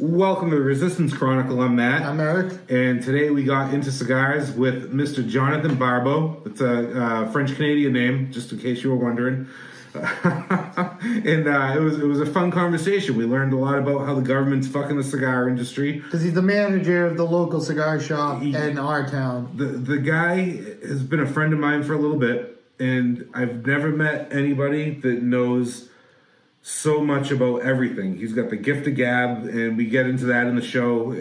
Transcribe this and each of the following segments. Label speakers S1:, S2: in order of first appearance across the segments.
S1: Welcome to the Resistance Chronicle. I'm Matt.
S2: I'm Eric.
S1: And today we got into cigars with Mr. Jonathan Barbeau. It's a uh, French Canadian name, just in case you were wondering. and uh, it was it was a fun conversation. We learned a lot about how the government's fucking the cigar industry.
S2: Because he's the manager of the local cigar shop
S1: He-
S2: in our town.
S1: The the guy has been a friend of mine for a little bit, and I've never met anybody that knows so much about everything. He's got the gift of gab, and we get into that in the show.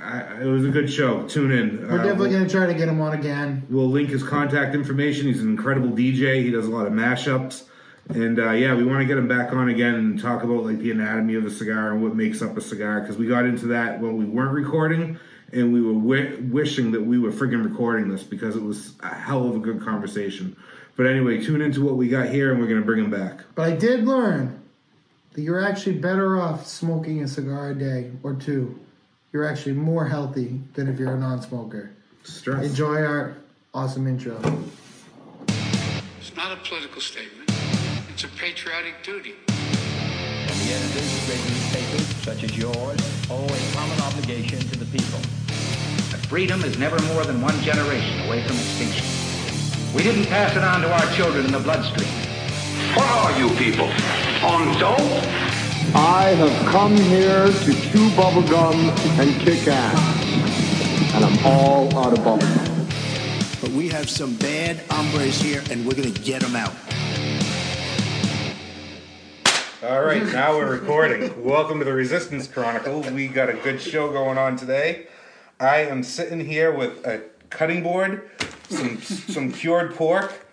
S1: I, it was a good show. Tune in.
S2: We're
S1: Uh,
S2: definitely going to try to get him on again.
S1: We'll link his contact information. He's an incredible DJ. He does a lot of mashups. And uh, yeah, we want to get him back on again and talk about like the anatomy of a cigar and what makes up a cigar because we got into that when we weren't recording and we were wi- wishing that we were friggin' recording this because it was a hell of a good conversation. But anyway, tune into what we got here and we're gonna bring him back.
S2: But I did learn you're actually better off smoking a cigar a day or two. You're actually more healthy than if you're a non smoker.
S1: Stress.
S2: Enjoy our awesome intro.
S3: It's not a political statement. It's a patriotic duty.
S4: And the editors of great newspapers, such as yours, owe a common obligation to the people.
S5: That freedom is never more than one generation away from extinction. We didn't pass it on to our children in the bloodstream.
S6: What are you people? On dope?
S7: I have come here to chew bubblegum and kick ass. And I'm all out of bubblegum.
S8: But we have some bad hombres here, and we're going to get them out.
S1: All right, now we're recording. Welcome to the Resistance Chronicle. We got a good show going on today. I am sitting here with a cutting board, some some cured pork,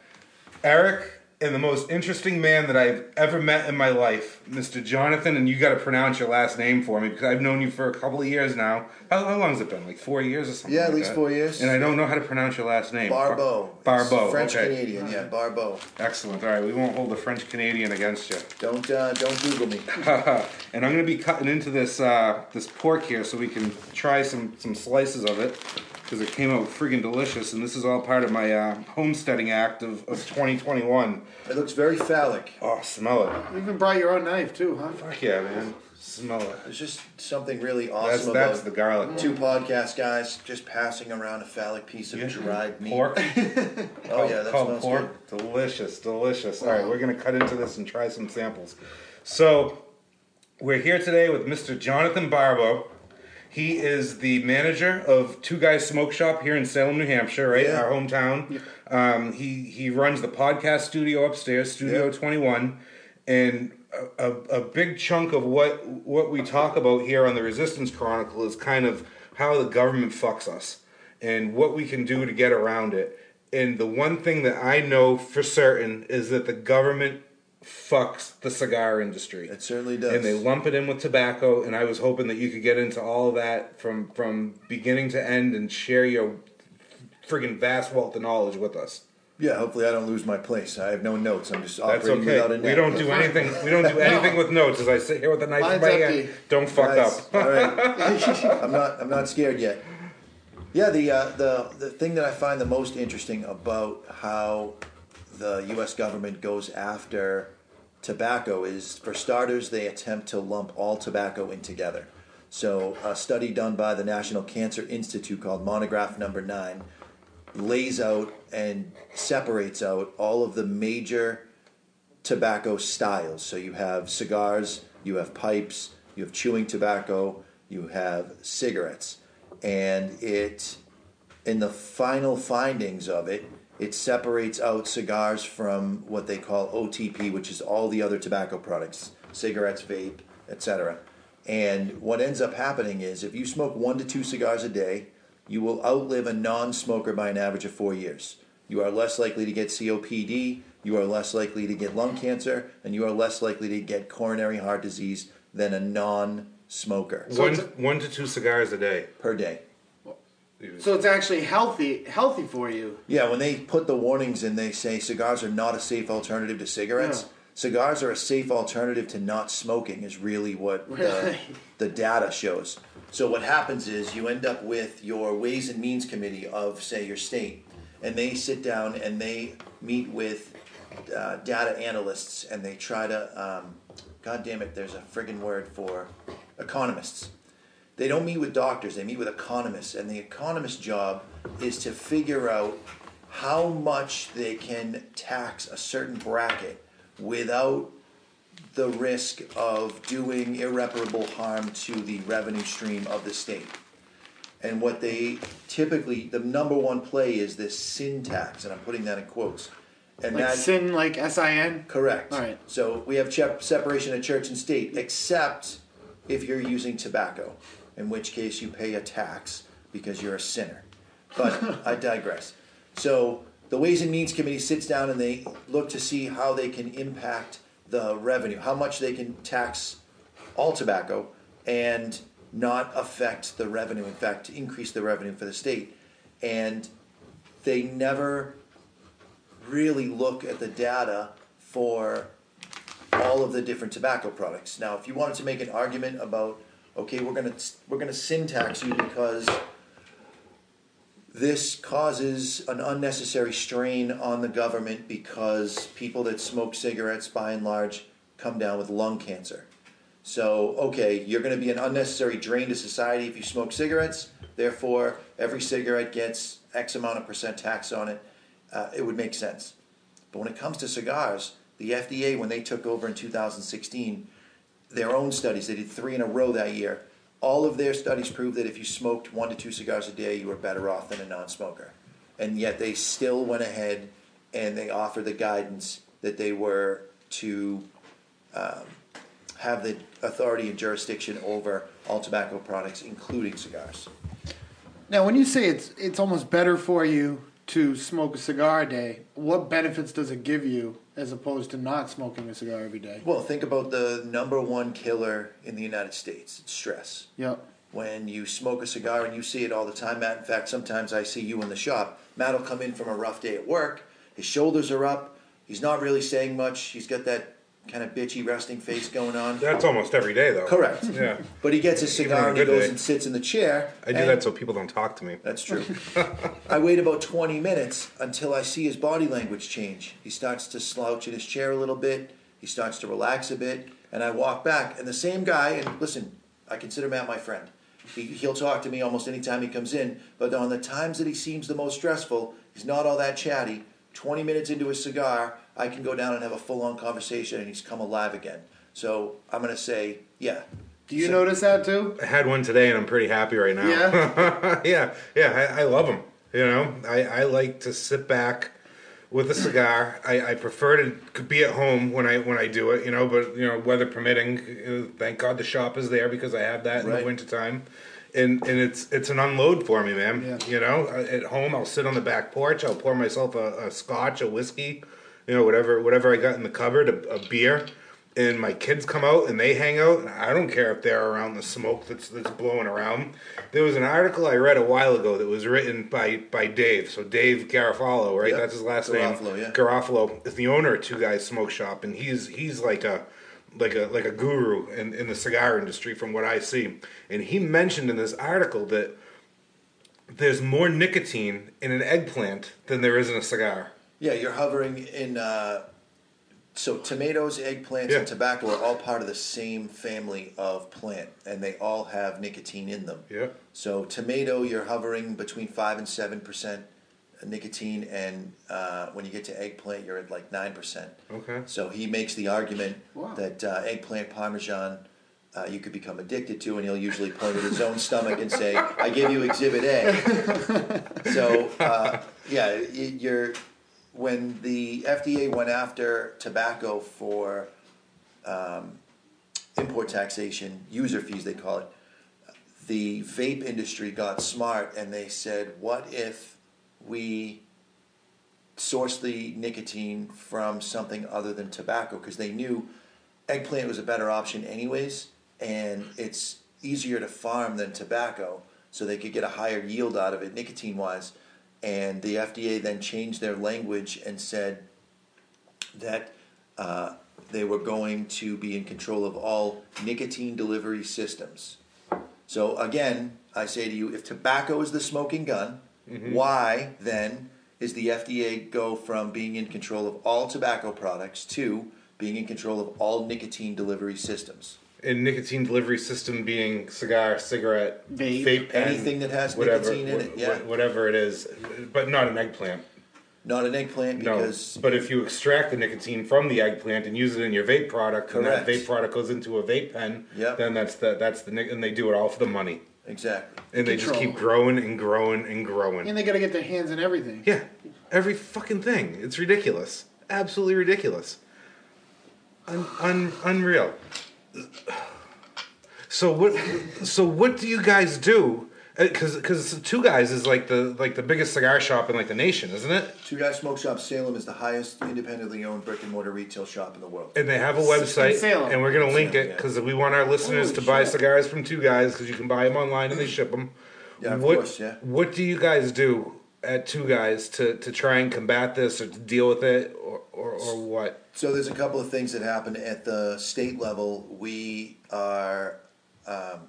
S1: Eric, and the most interesting man that I've ever met in my life, Mr. Jonathan. And you got to pronounce your last name for me because I've known you for a couple of years now. How, how long has it been? Like four years or something?
S9: Yeah, at
S1: like
S9: least
S1: that?
S9: four years.
S1: And I don't know how to pronounce your last name.
S9: Barbeau.
S1: Barbeau.
S9: French
S1: okay.
S9: Canadian, yeah, Barbeau.
S1: Excellent. All right, we won't hold the French Canadian against you.
S9: Don't uh, don't Google me.
S1: and I'm gonna be cutting into this uh, this pork here so we can try some some slices of it because it came out friggin' delicious. And this is all part of my uh, homesteading act of, of 2021.
S9: It looks very phallic.
S1: Oh, smell it!
S2: You even brought your own knife, too, huh?
S1: Fuck yeah, man! Smell it.
S9: There's just something really
S1: That's
S9: awesome
S1: that's
S9: about
S1: the garlic.
S9: two podcast guys just passing around a phallic piece of
S1: Yeah.
S9: dried meat.
S1: Pork.
S9: Oh yeah, that
S1: called
S9: smells
S1: pork. Delicious, delicious. All right, we're gonna cut into this and try some samples. So we're here today with Mr. Jonathan Barbeau. He is the manager of Two Guys Smoke Shop here in Salem, New Hampshire, right?
S9: Yeah.
S1: Our hometown. Um, he he runs the podcast studio upstairs, Studio
S9: Yeah.
S1: Twenty One, and a, a, a big chunk of what what we talk about here on the Resistance Chronicle is kind of how the government fucks us and what we can do to get around it. And the one thing that I know for certain is that the government fucks the cigar industry.
S9: It certainly does.
S1: And they lump it in with tobacco. And I was hoping that you could get into all of that from from beginning to end and share your friggin' vast wealth of knowledge with us.
S9: Yeah, hopefully I don't lose my place. I have no notes. I'm just
S1: That's
S9: operating
S1: okay.
S9: without a
S1: We
S9: net.
S1: don't do anything. We don't do anything with notes. As I sit here with a knife in my hand, don't fuck
S9: Guys,
S1: up.
S9: all right. I'm not. I'm not scared yet. Yeah, the uh, the the thing that I find the most interesting about how the U.S. government goes after tobacco is, for starters, they attempt to lump all tobacco in together. So, a study done by the National Cancer Institute called Monograph Number Nine lays out and separates out all of the major tobacco styles. So you have cigars, you have pipes, you have chewing tobacco, you have cigarettes. And it, in the final findings of it, it separates out cigars from what they call OTP, which is all the other tobacco products, cigarettes, vape, etc. And what ends up happening is if you smoke one to two cigars a day, you will outlive a non smoker by an average of four years. You are less likely to get COPD, you are less likely to get lung cancer, and you are less likely to get coronary heart disease than a non smoker
S1: one one to two cigars a day.
S9: per day.
S2: So it's actually healthy healthy for you.
S9: Yeah, when they put the warnings in, they say cigars are not a safe alternative to cigarettes.
S2: Yeah.
S9: Cigars are a safe alternative to not smoking, is really what the, the data shows. So, what happens is you end up with your Ways and Means Committee of, say, your state, and they sit down and they meet with uh, data analysts and they try to, um, God damn it, there's a friggin' word for economists. They don't meet with doctors, they meet with economists, and the economist's job is to figure out how much they can tax a certain bracket without the risk of doing irreparable harm to the revenue stream of the state. And what they typically, the number one play is this sin tax, and I'm putting that in quotes. And
S10: Like
S9: that,
S10: sin, like S I N.
S9: Correct.
S10: All right.
S9: So we have separation of church and state, except if you're using tobacco, in which case you pay a tax because you're a sinner. But I digress. So the Ways and Means Committee sits down and they look to see how they can impact the revenue, how much they can tax all tobacco and not affect the revenue, in fact, to increase the revenue for the state. And they never really look at the data for all of the different tobacco products. Now, if you wanted to make an argument about, okay, we're gonna we're gonna sin tax you because this causes an unnecessary strain on the government because people that smoke cigarettes, by and large, come down with lung cancer. So, okay, you're going to be an unnecessary drain to society if you smoke cigarettes. Therefore, every cigarette gets X amount of percent tax on it. Uh, it would make sense. But when it comes to cigars, the FDA, when they took over in 2016, their own studies, they did three in a row that year. All of their studies proved that if you smoked one to two cigars a day, you were better off than a non smoker. And yet they still went ahead and they offered the guidance that they were to um, have the authority and jurisdiction over all tobacco products, including cigars.
S10: Now, when you say it's it's almost better for you to smoke a cigar a day, what benefits does it give you as opposed to not smoking a cigar every day?
S9: Well, think about the number one killer in the United States it's stress.
S10: Yep.
S9: When you smoke a cigar, and you see it all the time, Matt. In fact, sometimes I see you in the shop. Matt will come in from a rough day at work. His shoulders are up. He's not really saying much. He's got that kind of bitchy resting face going on.
S1: That's almost every day, though.
S9: Correct.
S1: Yeah.
S9: But he gets his cigar and he goes
S1: day.
S9: and sits in the chair.
S1: I do that so people don't talk to me.
S9: That's true. I wait about 20 minutes until I see his body language change. He starts to slouch in his chair a little bit. He starts to relax a bit. And I walk back. And the same guy, and listen, I consider Matt my friend. He, he'll talk to me almost anytime he comes in. But on the times that he seems the most stressful, he's not all that chatty. 20 minutes into his cigar, I can go down and have a full on conversation and he's come alive again. So I'm going to say, yeah.
S10: Do you
S9: So-
S10: notice that too?
S1: I had one today, and I'm pretty happy right now.
S10: Yeah?
S1: yeah, yeah. I, I love them. You know, I, I like to sit back with a cigar. I, I prefer to be at home when I when I do it. You know, but you know, weather permitting. uh, Thank God the shop is there because I have that in
S9: Right.
S1: the wintertime. And and it's it's an unload for me, man.
S10: Yeah.
S1: You know, at home I'll sit on the back porch. I'll pour myself a, a scotch, a whiskey, you know, whatever whatever I got in the cupboard, a, a beer. And my kids come out and they hang out. And I don't care if they're around the smoke that's that's blowing around. There was an article I read a while ago that was written by by Dave. So Dave Garofalo, right?
S9: Yep.
S1: That's his last
S9: Garofalo,
S1: name.
S9: yeah.
S1: Garofalo is the owner of Two Guys Smoke Shop, and he's he's like a like a like a guru in, in the cigar industry from what I see. And he mentioned in this article that there's more nicotine in an eggplant than there is in a cigar.
S9: Yeah, you're hovering in. Uh, so tomatoes, eggplants,
S1: Yeah.
S9: and tobacco are all part of the same family of plant, and they all have nicotine in them.
S1: Yeah.
S9: So tomato, you're hovering between five and seven percent nicotine, and uh, when you get to eggplant, you're at like nine percent.
S1: Okay.
S9: So he makes the argument
S10: Wow.
S9: that uh, eggplant parmesan. Uh, you could become addicted to, and he'll usually point at his own stomach and say, "I give you Exhibit A." so uh, yeah, you're when the FDA went after tobacco for um, import taxation, user fees they call it, the vape industry got smart and they said, what if we source the nicotine from something other than tobacco? Because they knew eggplant was a better option anyways, and it's easier to farm than tobacco, so they could get a higher yield out of it nicotine wise. And the FDA then changed their language and said that uh, they were going to be in control of all nicotine delivery systems. So again, I say to you, if tobacco is the smoking gun, why then is the FDA go from being in control of all tobacco products to being in control of all nicotine delivery systems?
S1: And nicotine delivery system being cigar, cigarette,
S10: Vape.
S1: pen,
S9: Anything that has
S1: whatever,
S9: nicotine in it, yeah.
S1: wh- whatever it is, but not an eggplant.
S9: Not an eggplant
S1: No,
S9: because
S1: but if you extract the nicotine from the eggplant and use it in your vape product, correct. and that vape product goes into a vape pen,
S9: Yep.
S1: then that's the that's the and they do it all for the money,
S9: exactly.
S1: and they just keep growing and growing and growing.
S10: And they got to get their hands in everything.
S1: Yeah, every fucking thing. It's ridiculous. Absolutely ridiculous. Un, un, unreal. So what? So what do you guys do? Uh, because because two guys is like the like the biggest cigar shop in like the nation, isn't it?
S9: Two Guys Smoke Shop Salem is the highest independently owned brick and mortar retail shop in the world.
S1: And they have a website,
S10: Salem.
S1: and we're gonna link
S9: Salem,
S1: it
S9: yeah.
S1: because we want our listeners
S9: Holy
S1: to buy
S9: shit.
S1: cigars from Two Guys because you can buy them online and they ship them.
S9: Yeah, of
S1: what,
S9: course, yeah.
S1: What do you guys do at Two Guys to, to try and combat this or to deal with it or, or, or what?
S9: So there's a couple of things that happen at the state level. We are um,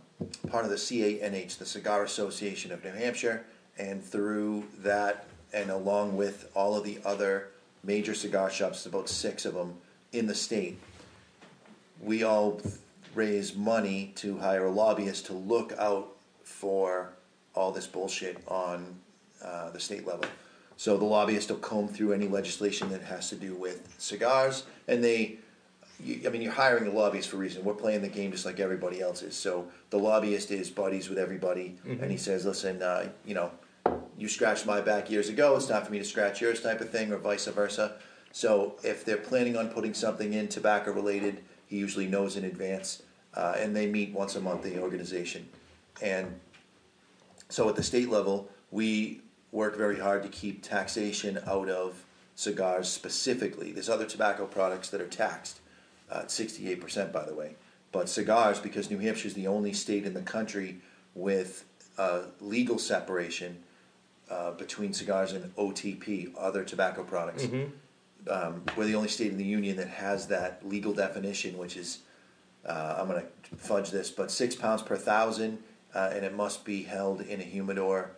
S9: part of the CANH, the Cigar Association of New Hampshire, and through that, and along with all of the other major cigar shops, about six of them in the state, we all raise money to hire a lobbyist to look out for all this bullshit on uh, the state level. So the lobbyist will comb through any legislation that has to do with cigars, and they, you, I mean, you're hiring a lobbyist for a reason. We're playing the game just like everybody else is. So the lobbyist is buddies with everybody, and he says, "Listen, uh, you know, you scratched my back years ago. It's time for me to scratch yours," type of thing, or vice versa. So if they're planning on putting something in tobacco related, he usually knows in advance, uh, and they meet once a month. The organization, and so at the state level, we work very hard to keep taxation out of cigars specifically. There's other tobacco products that are taxed uh, 68%, by the way. But cigars, because New Hampshire is the only state in the country with uh, legal separation uh, between cigars and OTP, other tobacco products. Um, we're the only state in the union that has that legal definition, which is uh, I'm going to fudge this, but six pounds per thousand, uh, and it must be held in a humidor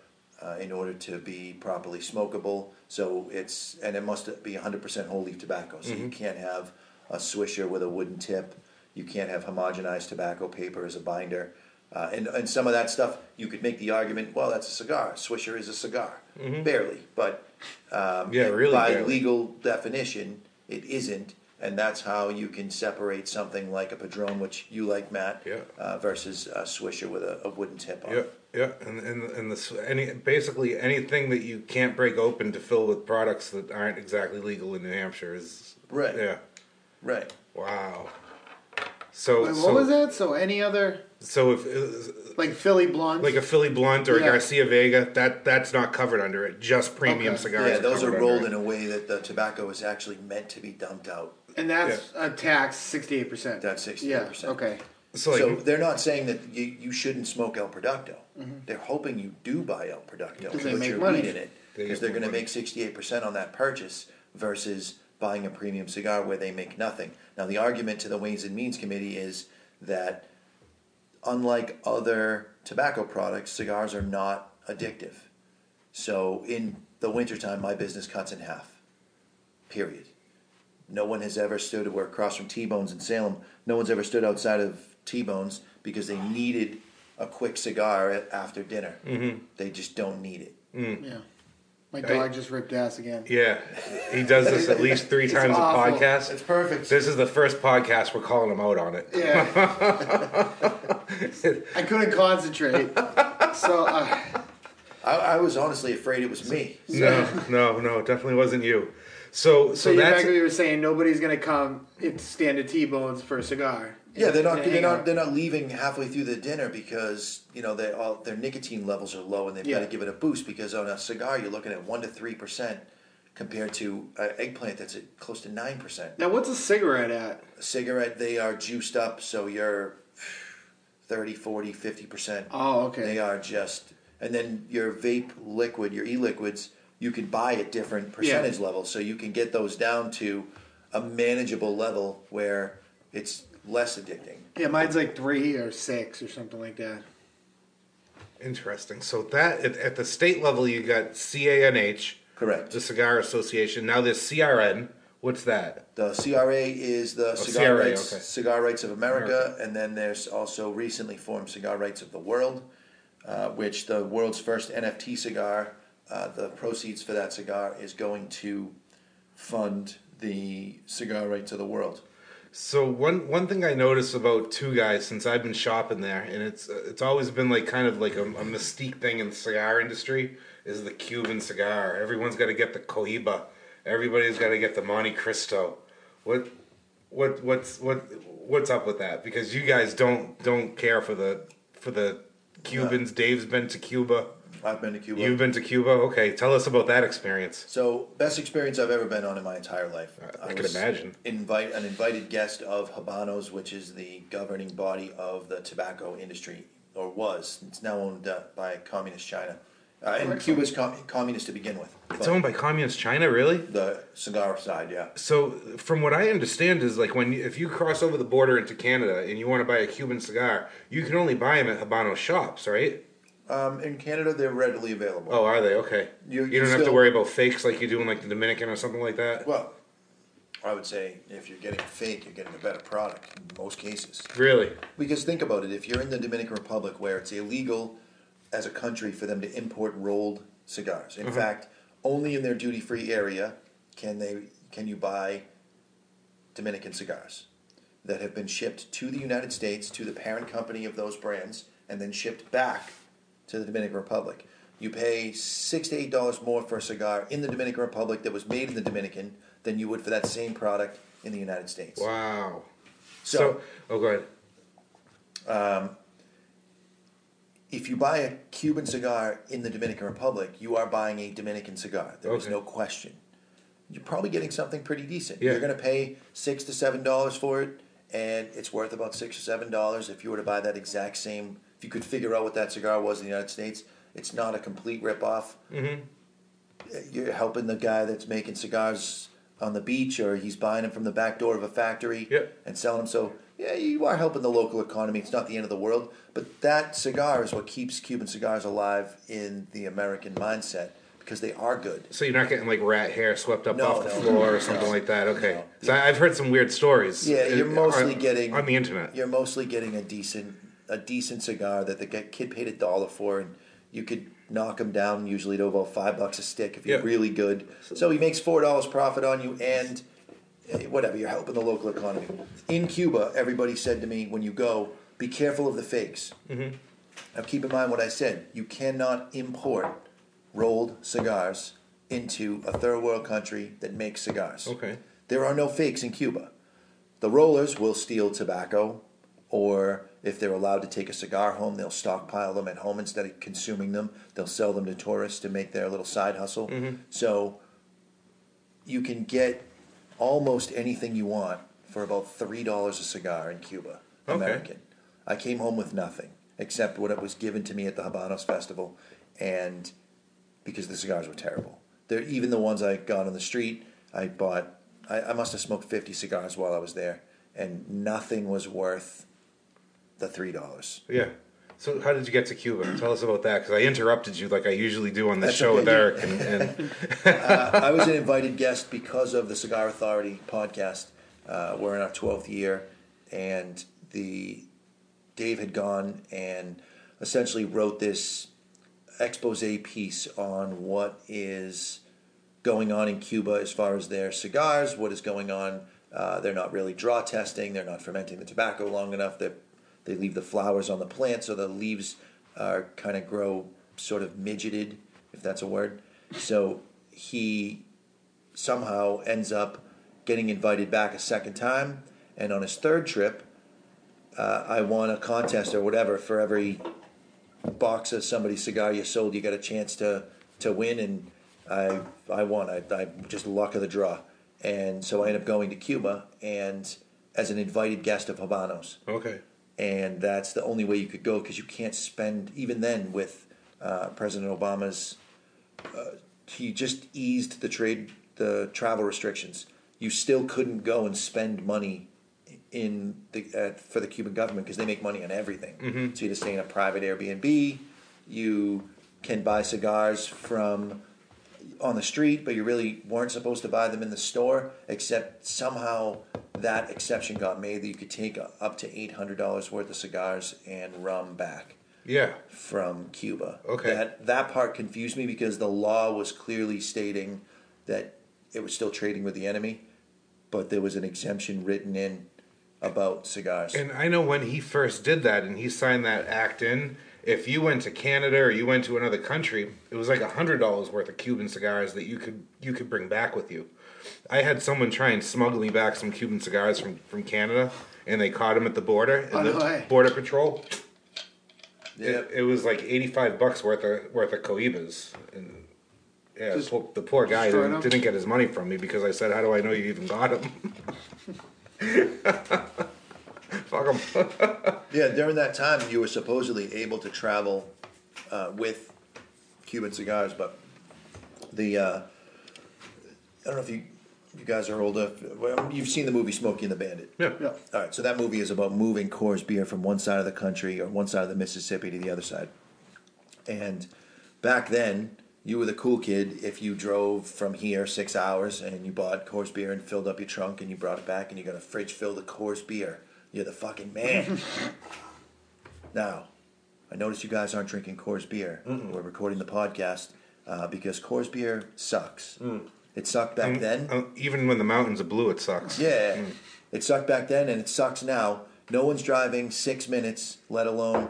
S9: uh, in order to be properly smokable. So it's and it must be 100% whole leaf tobacco. So you can't have a swisher with a wooden tip. You can't have homogenized tobacco paper as a binder. Uh, and, and some of that stuff, you could make the argument, well, that's a cigar. Swisher is a cigar. Barely. But um,
S1: Yeah, really
S9: by
S1: barely.
S9: legal definition, it isn't. And that's how you can separate something like a Padron, which you like, Matt,
S1: Yeah.
S9: uh, versus a Swisher with a, a wooden tip on it.
S1: Yeah, and and and the any basically anything that you can't break open to fill with products that aren't exactly legal in New Hampshire is
S9: Right.
S1: Yeah,
S9: Right.
S1: wow. So
S10: Wait, what
S1: so
S10: was that? So any other
S1: so if uh,
S10: like Philly blunt,
S1: like a Philly Blunt or a Garcia Vega, that that's not covered under it. Just premium
S10: Okay.
S1: cigars.
S9: Yeah, those are
S1: covered
S9: rolled in
S1: it.
S9: a way that the tobacco is actually meant to be dumped out.
S10: and that's a tax sixty eight percent.
S9: That's 68%.
S10: Yeah. Okay.
S1: So, like,
S9: So they're not saying that you, you shouldn't smoke El Producto. Mm-hmm. They're hoping you do buy El Producto
S10: Because they
S9: put
S10: make
S9: your
S10: money.
S9: weed in it because they're going to make 68% on that purchase versus buying a premium cigar where they make nothing. Now the argument to the Ways and Means Committee is that unlike other tobacco products, cigars are not addictive. So in the wintertime, my business cuts in half. Period. No one has ever stood. We're across from T Bones in Salem. No one's ever stood outside of T Bones because they needed a quick cigar after dinner. Mm-hmm. They just don't need it.
S10: Yeah. My dog just ripped ass again.
S1: yeah, he does this at least three
S10: It's
S1: times a podcast.
S10: It's perfect.
S1: This is the first podcast we're calling him out on it.
S10: Yeah. I couldn't concentrate. So uh,
S9: I, I was honestly afraid it was me.
S1: No, no, no, definitely wasn't you. So, so,
S10: so you're
S1: that's
S10: back what you were saying. Nobody's gonna come. It's stand at T Bones for a cigar.
S9: Yeah, they're not. They're not. They're not leaving halfway through the dinner because you know they all their nicotine levels are low and they've got to give it a boost because on a cigar you're looking at one to three percent compared to an eggplant that's at close to nine percent.
S10: Now, what's a cigarette at?
S9: A cigarette they are juiced up so you're 30, 40, 50 percent.
S10: Oh, okay.
S9: They are just, and then your vape liquid, your e-liquids, you can buy at different percentage levels, so you can get those down to a manageable level where it's less addicting.
S10: Yeah, mine's like three or six or something like that.
S1: interesting. So that at, at the state level, you got CANH,
S9: Correct.
S1: the Cigar Association. Now there's CRN, What's that?
S9: The CRA is the Cigar
S1: CRA,
S9: Rights
S1: okay.
S9: Cigar Rights of America, and then there's also recently formed Cigar Rights of the World, uh, which the world's first NFT cigar. Uh, the proceeds for that cigar is going to fund the Cigar Rights of the World.
S1: So one one thing I noticed about two guys since I've been shopping there, and it's it's always been like kind of like a, a mystique thing in the cigar industry, is the Cuban cigar. Everyone's got to get the Cohiba. Everybody's got to get the Monte Cristo. What what what's what what's up with that? Because you guys don't don't care for the for the Cubans. Dave's been to Cuba.
S9: I've been to Cuba.
S1: You've been to Cuba. Okay, tell us about that experience.
S9: So, best experience I've ever been on in my entire life.
S1: I can imagine.
S9: Invite an invited guest of Habanos, which is the governing body of the tobacco industry, or was. It's now owned uh, by communist China, uh, and Cuba's com- communist to begin with.
S1: It's owned by communist China, really?
S9: The cigar side, yeah.
S1: So, from what I understand, is like when if you cross over the border into Canada and you want to buy a Cuban cigar, you can only buy them at Habano shops, right?
S9: Um, in Canada, they're readily available.
S1: Oh, are they? Okay.
S9: You-
S1: You,
S9: you
S1: don't have to worry about fakes like you do in like the Dominican or something like that.
S9: Well, I would say if you're getting fake, you're getting a better product in most cases.
S1: Really?
S9: Because think about it, if you're in the Dominican Republic where it's illegal as a country for them to import rolled cigars. In
S1: Mhm.
S9: fact, only in their duty free area can they can you buy Dominican cigars that have been shipped to the United States to the parent company of those brands and then shipped back to the Dominican Republic. You pay six to eight dollars more for a cigar in the Dominican Republic that was made in the Dominican than you would for that same product in the United States.
S1: Wow.
S9: So,
S1: So, oh, go ahead.
S9: um, if you buy a Cuban cigar in the Dominican Republic, you are buying a Dominican cigar. There is
S1: Okay.
S9: no question. You're probably getting something pretty decent.
S1: Yeah.
S9: You're going to pay six to seven dollars for it, and it's worth about six or seven dollars if you were to buy that exact same. If you could figure out what that cigar was in the United States, it's not a complete ripoff.
S1: Mm-hmm.
S9: You're helping the guy that's making cigars on the beach, or he's buying them from the back door of a factory and selling them. So yeah, you are helping the local economy. It's not the end of the world, but that cigar is what keeps Cuban cigars alive in the American mindset because they are good.
S1: So you're not getting like rat hair swept up
S9: No,
S1: off the
S9: no,
S1: floor
S9: no,
S1: or something like that. Okay. So I've heard some weird stories.
S9: Yeah, you're
S1: uh,
S9: mostly
S1: on-
S9: getting
S1: on the internet.
S9: You're mostly getting a decent a decent cigar that the kid paid a dollar for, and you could knock them down usually to about five bucks a stick if you're
S1: Yeah.
S9: really good. So he makes four dollars profit on you, and eh, whatever you're helping the local economy. In Cuba, everybody said to me when you go, be careful of the fakes.
S1: Mm-hmm.
S9: Now keep in mind what I said. You cannot import rolled cigars into a third world country that makes cigars.
S1: Okay.
S9: There are no fakes in Cuba. The rollers will steal tobacco, or if they're allowed to take a cigar home, they'll stockpile them at home instead of consuming them. They'll sell them to tourists to make their little side hustle.
S1: Mhm.
S9: So you can get almost anything you want for about three dollars a cigar in Cuba,
S1: Okay.
S9: American. I came home with nothing except what it was given to me at the Habanos Festival, and because the cigars were terrible. They're even the ones I got on the street. I bought. I, I must have smoked fifty cigars while I was there, and nothing was worth the three dollars.
S1: Yeah. So how did you get to Cuba? Tell us about that because I interrupted you like I usually do on
S9: That's
S1: show with. Eric. And, and
S9: uh, I was an invited guest because of the Cigar Authority podcast. Uh, we're in our twelfth year, and the Dave had gone and essentially wrote this expose piece on what is going on in Cuba as far as their cigars, what is going on. Uh, they're not really draw testing. They're not fermenting the tobacco long enough. They they leave the flowers on the plant, so the leaves are kind of grow sort of midgeted, if that's a word. So he somehow ends up getting invited back a second time, and on his third trip, uh, I won a contest or whatever for every box of somebody's cigar you sold, you got a chance to to win, and I I won. I, I just luck of the draw, and so I end up going to Cuba and as an invited guest of Habanos,
S1: okay.
S9: And that's the only way you could go because you can't spend even then with uh, President Obama's. Uh, he just eased the trade the travel restrictions. You still couldn't go and spend money in the uh, for the Cuban government because they make money on everything.
S1: Mhm.
S9: So you just stay in a private Airbnb. You can buy cigars from on the street, but you really weren't supposed to buy them in the store. Except somehow that exception got made that you could take up to eight hundred dollars worth of cigars and rum back
S1: Yeah.
S9: from Cuba.
S1: Okay.
S9: That that part confused me because the law was clearly stating that it was still trading with the enemy, but there was an exemption written in about cigars.
S1: And I know when he first did that and he signed that act in, if you went to Canada or you went to another country, it was like a hundred dollars worth of Cuban cigars that you could you could bring back with you. I had someone try and smuggle me back some Cuban cigars from, from Canada, and they caught him at the border. And
S10: Oh,
S1: the
S10: way.
S1: border patrol.
S9: yeah.
S1: It, it was like eighty five bucks worth of worth of cohibas, and yeah,
S10: Just
S1: po- the poor guy didn't, didn't get his money from me because I said, "How do I know you even got them?" Fuck them.
S9: Yeah, during that time, you were supposedly able to travel uh, with Cuban cigars, but the uh, I don't know if you you guys are older. Well, you've seen the movie Smokey and the Bandit.
S1: yeah.
S10: Yeah.
S9: All right, so that movie is about moving Coors beer from one side of the country or one side of the Mississippi to the other side. And back then, you were the cool kid if you drove from here six hours and you bought Coors beer and filled up your trunk and you brought it back and you got a fridge filled with Coors beer. You're the fucking man. now, I notice you guys aren't drinking Coors beer. We're recording the podcast uh, because Coors beer sucks. It sucked back then.
S1: Uh, even when the mountains are blue, it sucks.
S9: Yeah, it sucked back then, and it sucks now. No one's driving six minutes, let alone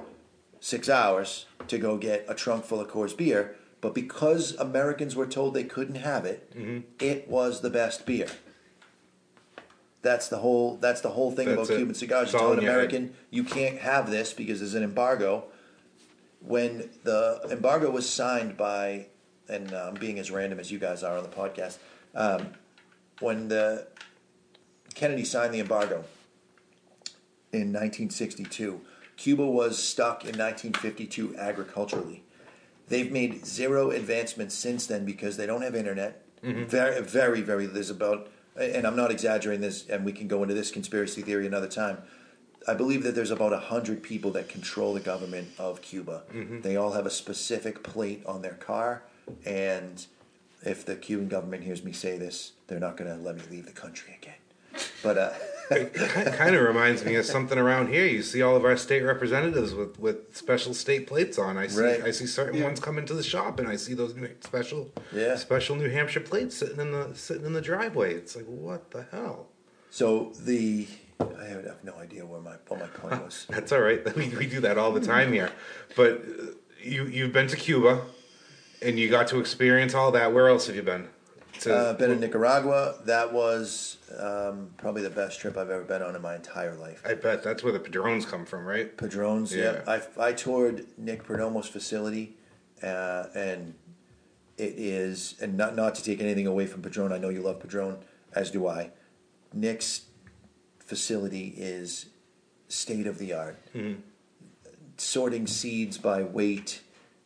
S9: six hours, to go get a trunk full of Coors beer. But because Americans were told they couldn't have it, it was the best beer. That's the whole. That's the whole thing
S1: That's
S9: about
S1: it.
S9: Cuban cigars. You tell an. American you can't have this because there's an embargo. When the embargo was signed by, and uh, I'm being as random as you guys are on the podcast, um, when the Kennedy signed the embargo in 1962. Cuba was stuck in 1952 agriculturally. They've made zero advancements since then because they don't have internet. Very, very, very. There's about, and I'm not exaggerating this, and we can go into this conspiracy theory another time. I believe that there's about hundred people that control the government of Cuba. They all have a specific plate on their car, and if the Cuban government hears me say this, they're not going to let me leave the country again. But uh,
S1: It kind of reminds me of something around here. You see all of our state representatives with, with special state plates on. I see
S9: Right.
S1: I see certain ones come into the shop, and I see those new special
S9: Yeah.
S1: special New Hampshire plates sitting in the sitting in the driveway. It's like what the hell?
S9: so the I have, I have no idea where my what my point was.
S1: That's all right. We, we do that all the time here. But uh, you you've been to Cuba, and you got to experience all that. Where else have you been? To,
S9: Uh, been in Nicaragua. That was um, probably the best trip I've ever been on in my entire life.
S1: I bet that's where the padrones come from, right?
S9: Padrones.
S1: Yeah.
S9: Yeah. I, I toured Nick Perdomo's facility, uh, and it is and not not to take anything away from Padron. I know you love Padron, as do I. Nick's facility is state of the art. Sorting seeds by weight,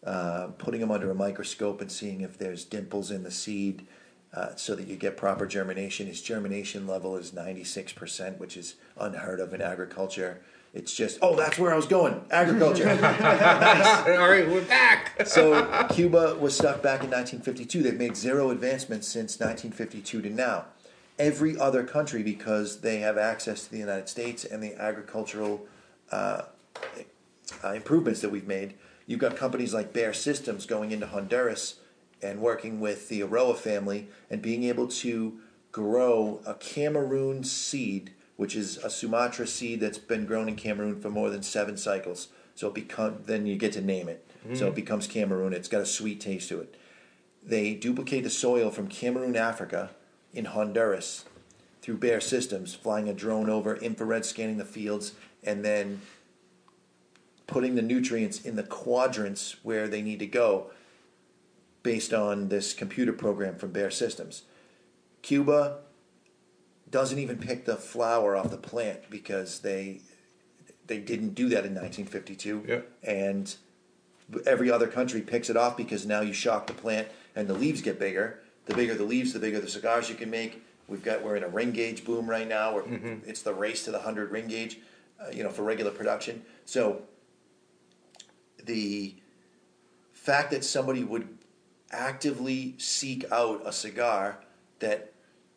S9: uh, putting them under a microscope and seeing if there's dimples in the seed. Uh, so that you get proper germination. His germination level is 96%, which is unheard of in agriculture. It's just, oh, that's where I was going. Agriculture.
S1: all right, we're back.
S9: so Cuba was stuck back in 1952. They've made zero advancements since 1952 to now. Every other country, because they have access to the United States and the agricultural uh, uh, improvements that we've made, you've got companies like Bear Systems going into Honduras and working with the Eiroa family and being able to grow a Cameroon seed, which is a Sumatra seed that's been grown in Cameroon for more than seven cycles. So it become then you get to name it. So it mm-hmm. becomes Cameroon. It's got a sweet taste to it. They duplicate the soil from Cameroon, Africa, in Honduras, through Bear Systems, flying a drone over, infrared scanning the fields, and then putting the nutrients in the quadrants where they need to go based on this computer program from Bear Systems. Cuba doesn't even pick the flower off the plant because they they didn't do that in 1952.
S1: Yeah.
S9: And every other country picks it off because now you shock the plant and the leaves get bigger. The bigger the leaves, the bigger the cigars you can make. We've got we're in a ring gauge boom right now. Where It's the race to the hundred ring gauge, uh, you know, for regular production. So the fact that somebody would actively seek out a cigar that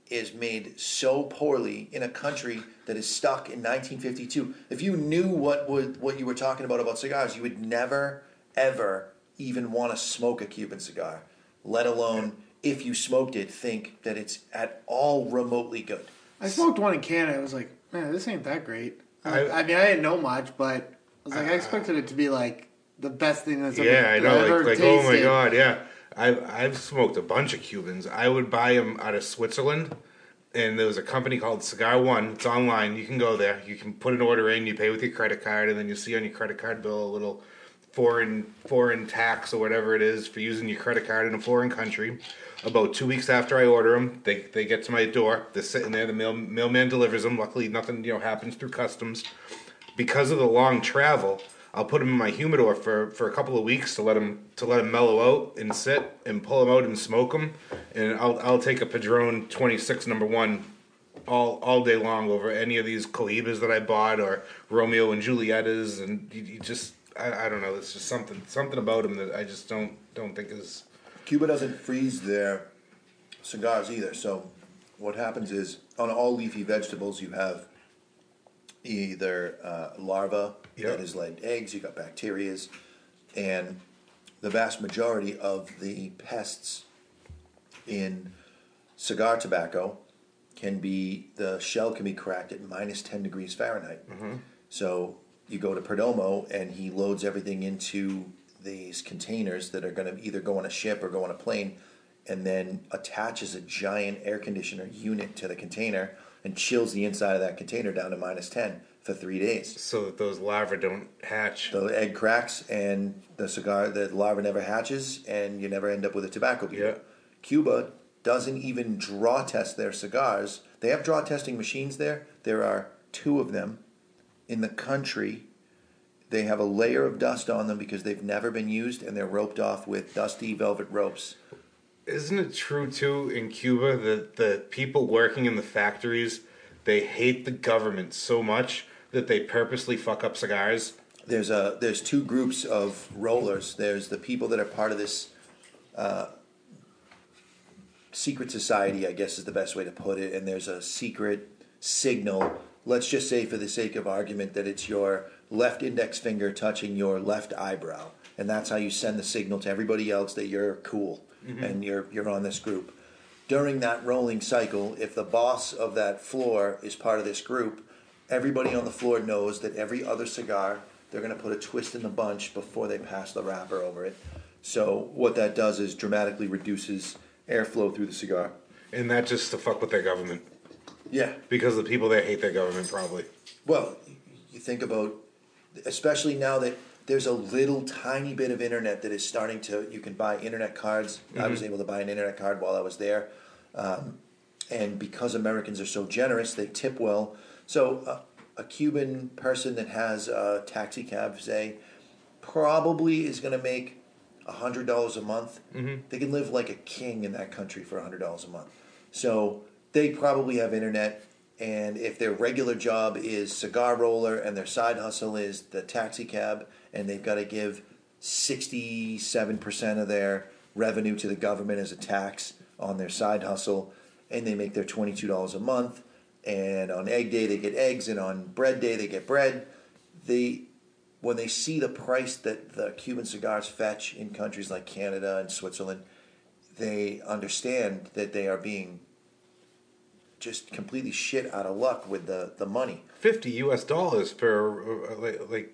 S9: is made so poorly in a country that is stuck in 1952. If you knew what would what you were talking about about cigars, you would never ever even want to smoke a Cuban cigar, let alone if you smoked it, think that it's at all remotely good.
S10: I smoked one in Canada. I was like, man, this ain't that great. I,
S1: I-
S10: I mean, I didn't know much, but I was like, I, expected it to be like the best thing that's ever,
S1: Yeah, I know.
S10: I've ever
S1: Like, like oh my god, yeah. I've I've smoked a bunch of Cubans. I would buy them out of Switzerland, and there was a company called Cigar One. It's online. You can go there. You can put an order in. You pay with your credit card, and then you see on your credit card bill a little foreign foreign tax or whatever it is for using your credit card in a foreign country. About two weeks after I order them, they they get to my door. They're sitting there. The mail, mailman delivers them. Luckily, nothing you know happens through customs because of the long travel, I'll put them in my humidor for, for a couple of weeks to let them to let them mellow out and sit and pull them out and smoke them. And I'll I'll take a Padron 26 number one all all day long over any of these Cohibas that I bought or Romeo and Julietas and you, you just I, I don't know. It's just something something about them that I just don't don't think is
S9: Cuba doesn't freeze their cigars either. So what happens is on all leafy vegetables you have either uh, larva
S1: Yeah.
S9: that has laid eggs, you got bacterias, and the vast majority of the pests in cigar tobacco can be the shell can be cracked at minus 10 degrees Fahrenheit. So you go to Perdomo and he loads everything into these containers that are going to either go on a ship or go on a plane and then attaches a giant air conditioner unit to the container and chills the inside of that container down to minus 10 for three days.
S1: so that those larvae don't hatch.
S9: The egg cracks and the cigar, the larva never hatches, and you never end up with a tobacco beetle.
S1: Yeah.
S9: Cuba doesn't even draw test their cigars. They have draw testing machines there. There are two of them in the country. They have a layer of dust on them because they've never been used, and they're roped off with dusty velvet ropes.
S1: Isn't it true too in Cuba that the people working in the factories they hate the government so much that they purposely fuck up cigars?
S9: there's a there's two groups of rollers. There's the people that are part of this uh, secret society, I guess is the best way to put it. And there's a secret signal. Let's just say, for the sake of argument, that it's your left index finger touching your left eyebrow, and that's how you send the signal to everybody else that you're cool Mm-hmm. and you're you're on this group. During that rolling cycle, if the boss of that floor is part of this group, everybody on the floor knows that every other cigar they're going to put a twist in the bunch before they pass the wrapper over it. So what that does is dramatically reduces airflow through the cigar.
S1: And that just to fuck with their government.
S9: Yeah.
S1: Because the people there hate their government probably.
S9: Well, you think about, especially now that there's a little tiny bit of internet that is starting to, you can buy internet cards. I was
S1: Mhm.
S9: able to buy an internet card while I was there. Um, and because Americans are so generous, they tip well. So uh, a Cuban person that has a taxi cab, say, probably is going to make $100 a month.
S1: Mhm.
S9: They can live like a king in that country for $100 a month. So they probably have internet. And if their regular job is cigar roller and their side hustle is the taxi cab, and they've got to give 67% of their revenue to the government as a tax on their side hustle, and they make their $22 a month, and on egg day they get eggs, and on bread day they get bread, they when they see the price that the Cuban cigars fetch in countries like Canada and Switzerland, they understand that they are being just completely shit out of luck with the, the money.
S1: 50 US dollars for uh, like, like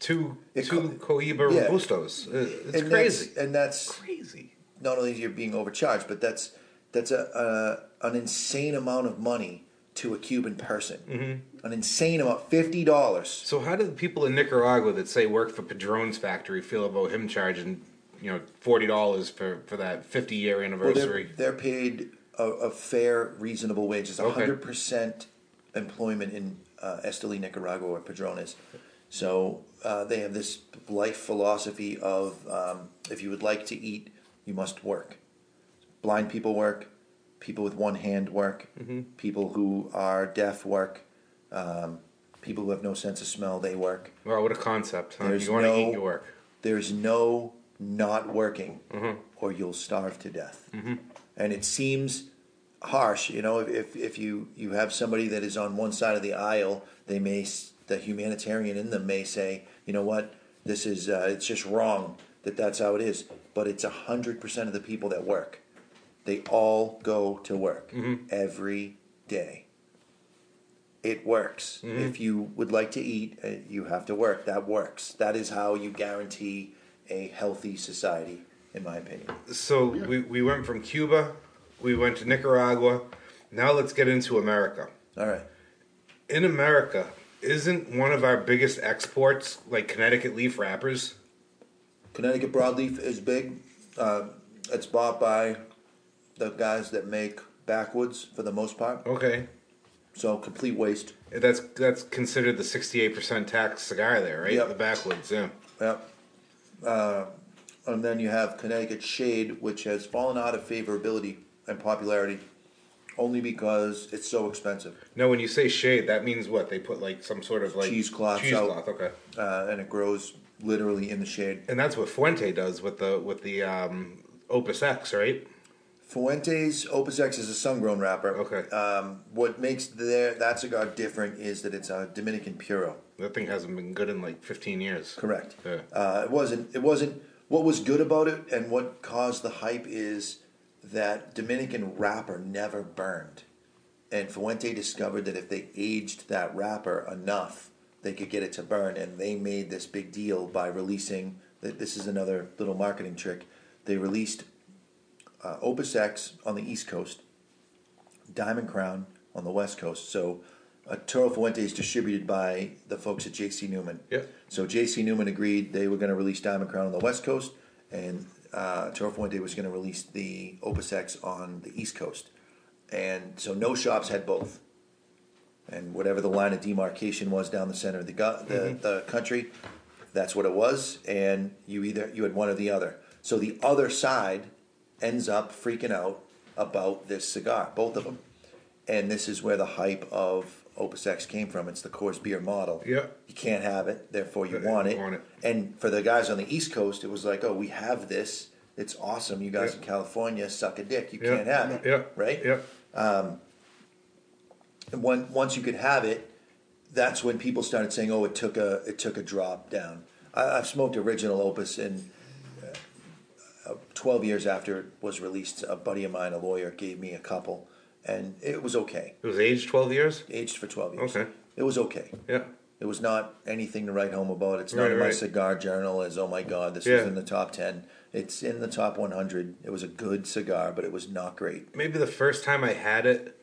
S1: two two Cohiba
S9: yeah.
S1: Robustos. Uh, It's
S9: And
S1: crazy.
S9: That's, and that's
S1: crazy.
S9: Not only are you're being overcharged, but that's that's a, a an insane amount of money to a Cuban person.
S1: Mhm.
S9: An insane amount, fifty dollars.
S1: So how do the people in Nicaragua that say work for Padron's factory feel about him charging, you know, forty dollars for for that fifty year
S9: Well,
S1: anniversary?
S9: they're, they're paid a, a fair, reasonable wage. It's
S1: Okay.
S9: hundred percent employment in uh, Esteli, Nicaragua, where Padron is. So uh, they have this life philosophy of um, if you would like to eat, you must work. Blind people work. People with one hand work.
S1: Mhm.
S9: People who are deaf work. Um, people who have no sense of smell, they work.
S1: Wow, what a concept! Huh?
S9: There's
S1: You want to
S9: no-
S1: eat, you work.
S9: There's no not working, or you'll starve to death. And it seems harsh, you know. If if you you have somebody that is on one side of the aisle, they may the humanitarian in them may say, you know what, this is uh, it's just wrong that that's how it is. But it's a hundred percent of the people that work. They all go to work every day. It works. If you would like to eat, uh, you have to work. That works. That is how you guarantee a healthy society, in my opinion.
S1: So we, we went from Cuba, we went to Nicaragua. Now let's get into America.
S9: All right.
S1: In America, isn't one of our biggest exports like Connecticut leaf wrappers?
S9: Connecticut broadleaf is big. Uh, it's bought by the guys that make backwoods for the most part.
S1: Okay.
S9: So complete waste.
S1: That's that's considered the sixty-eight percent tax cigar there, right?
S9: Yep.
S1: The backwoods, yeah.
S9: Yep. Uh, and then you have Connecticut Shade, which has fallen out of favorability and popularity only because it's so expensive.
S1: Now, when you say shade, that means what? They put like some sort of like Cheesecloth,
S9: out.
S1: okay.
S9: Uh, and it grows literally in the shade.
S1: And that's what Fuente does with the with the um, Opus X, right?
S9: Fuentes Opus X is a sun-grown wrapper.
S1: Okay.
S9: Um, what makes their that cigar different is that it's a Dominican Puro.
S1: That thing hasn't been good in like fifteen years.
S9: Correct.
S1: Yeah.
S9: Uh, it wasn't. It wasn't. What was good about it and what caused the hype is that Dominican wrapper never burned, and Fuente discovered that if they aged that wrapper enough, they could get it to burn, and they made this big deal by releasing. That this is another little marketing trick. They released uh, Opus X on the East Coast, Diamond Crown on the West Coast. So, uh, Arturo Fuente is distributed by the folks at JC Newman.
S1: Yeah.
S9: So JC Newman agreed they were going to release Diamond Crown on the West Coast, and uh, Arturo Fuente was going to release the Opus X on the East Coast. And so no shops had both. And whatever the line of demarcation was down the center of the gu- the, the country, that's what it was. And you either you had one or the other. So the other side ends up freaking out about this cigar, both of them. And this is where the hype of Opus X came from. It's the Coors beer model.
S1: Yeah.
S9: You can't have it, therefore you want it.
S1: want it.
S9: And for the guys on the East Coast, it was like, oh, we have this. It's awesome. You guys
S1: Yeah.
S9: in California suck a dick. You
S1: Yeah.
S9: can't have it.
S1: Yeah.
S9: Right?
S1: Yeah.
S9: And when, once you could have it, that's when people started saying, "Oh, it took a it took a drop down." I, I've smoked original Opus, and uh, twelve years after it was released, a buddy of mine, a lawyer, gave me a couple, and it was okay.
S1: It was aged twelve years.
S9: Aged for twelve years.
S1: Okay.
S9: It was okay.
S1: Yeah.
S9: It was not anything to write home about. It's not
S1: Right,
S9: in my
S1: right.
S9: cigar journal as oh my god, this
S1: Yeah.
S9: was in the top ten. It's in the top one hundred. It was a good cigar, but it was not great.
S1: Maybe the first time I had it,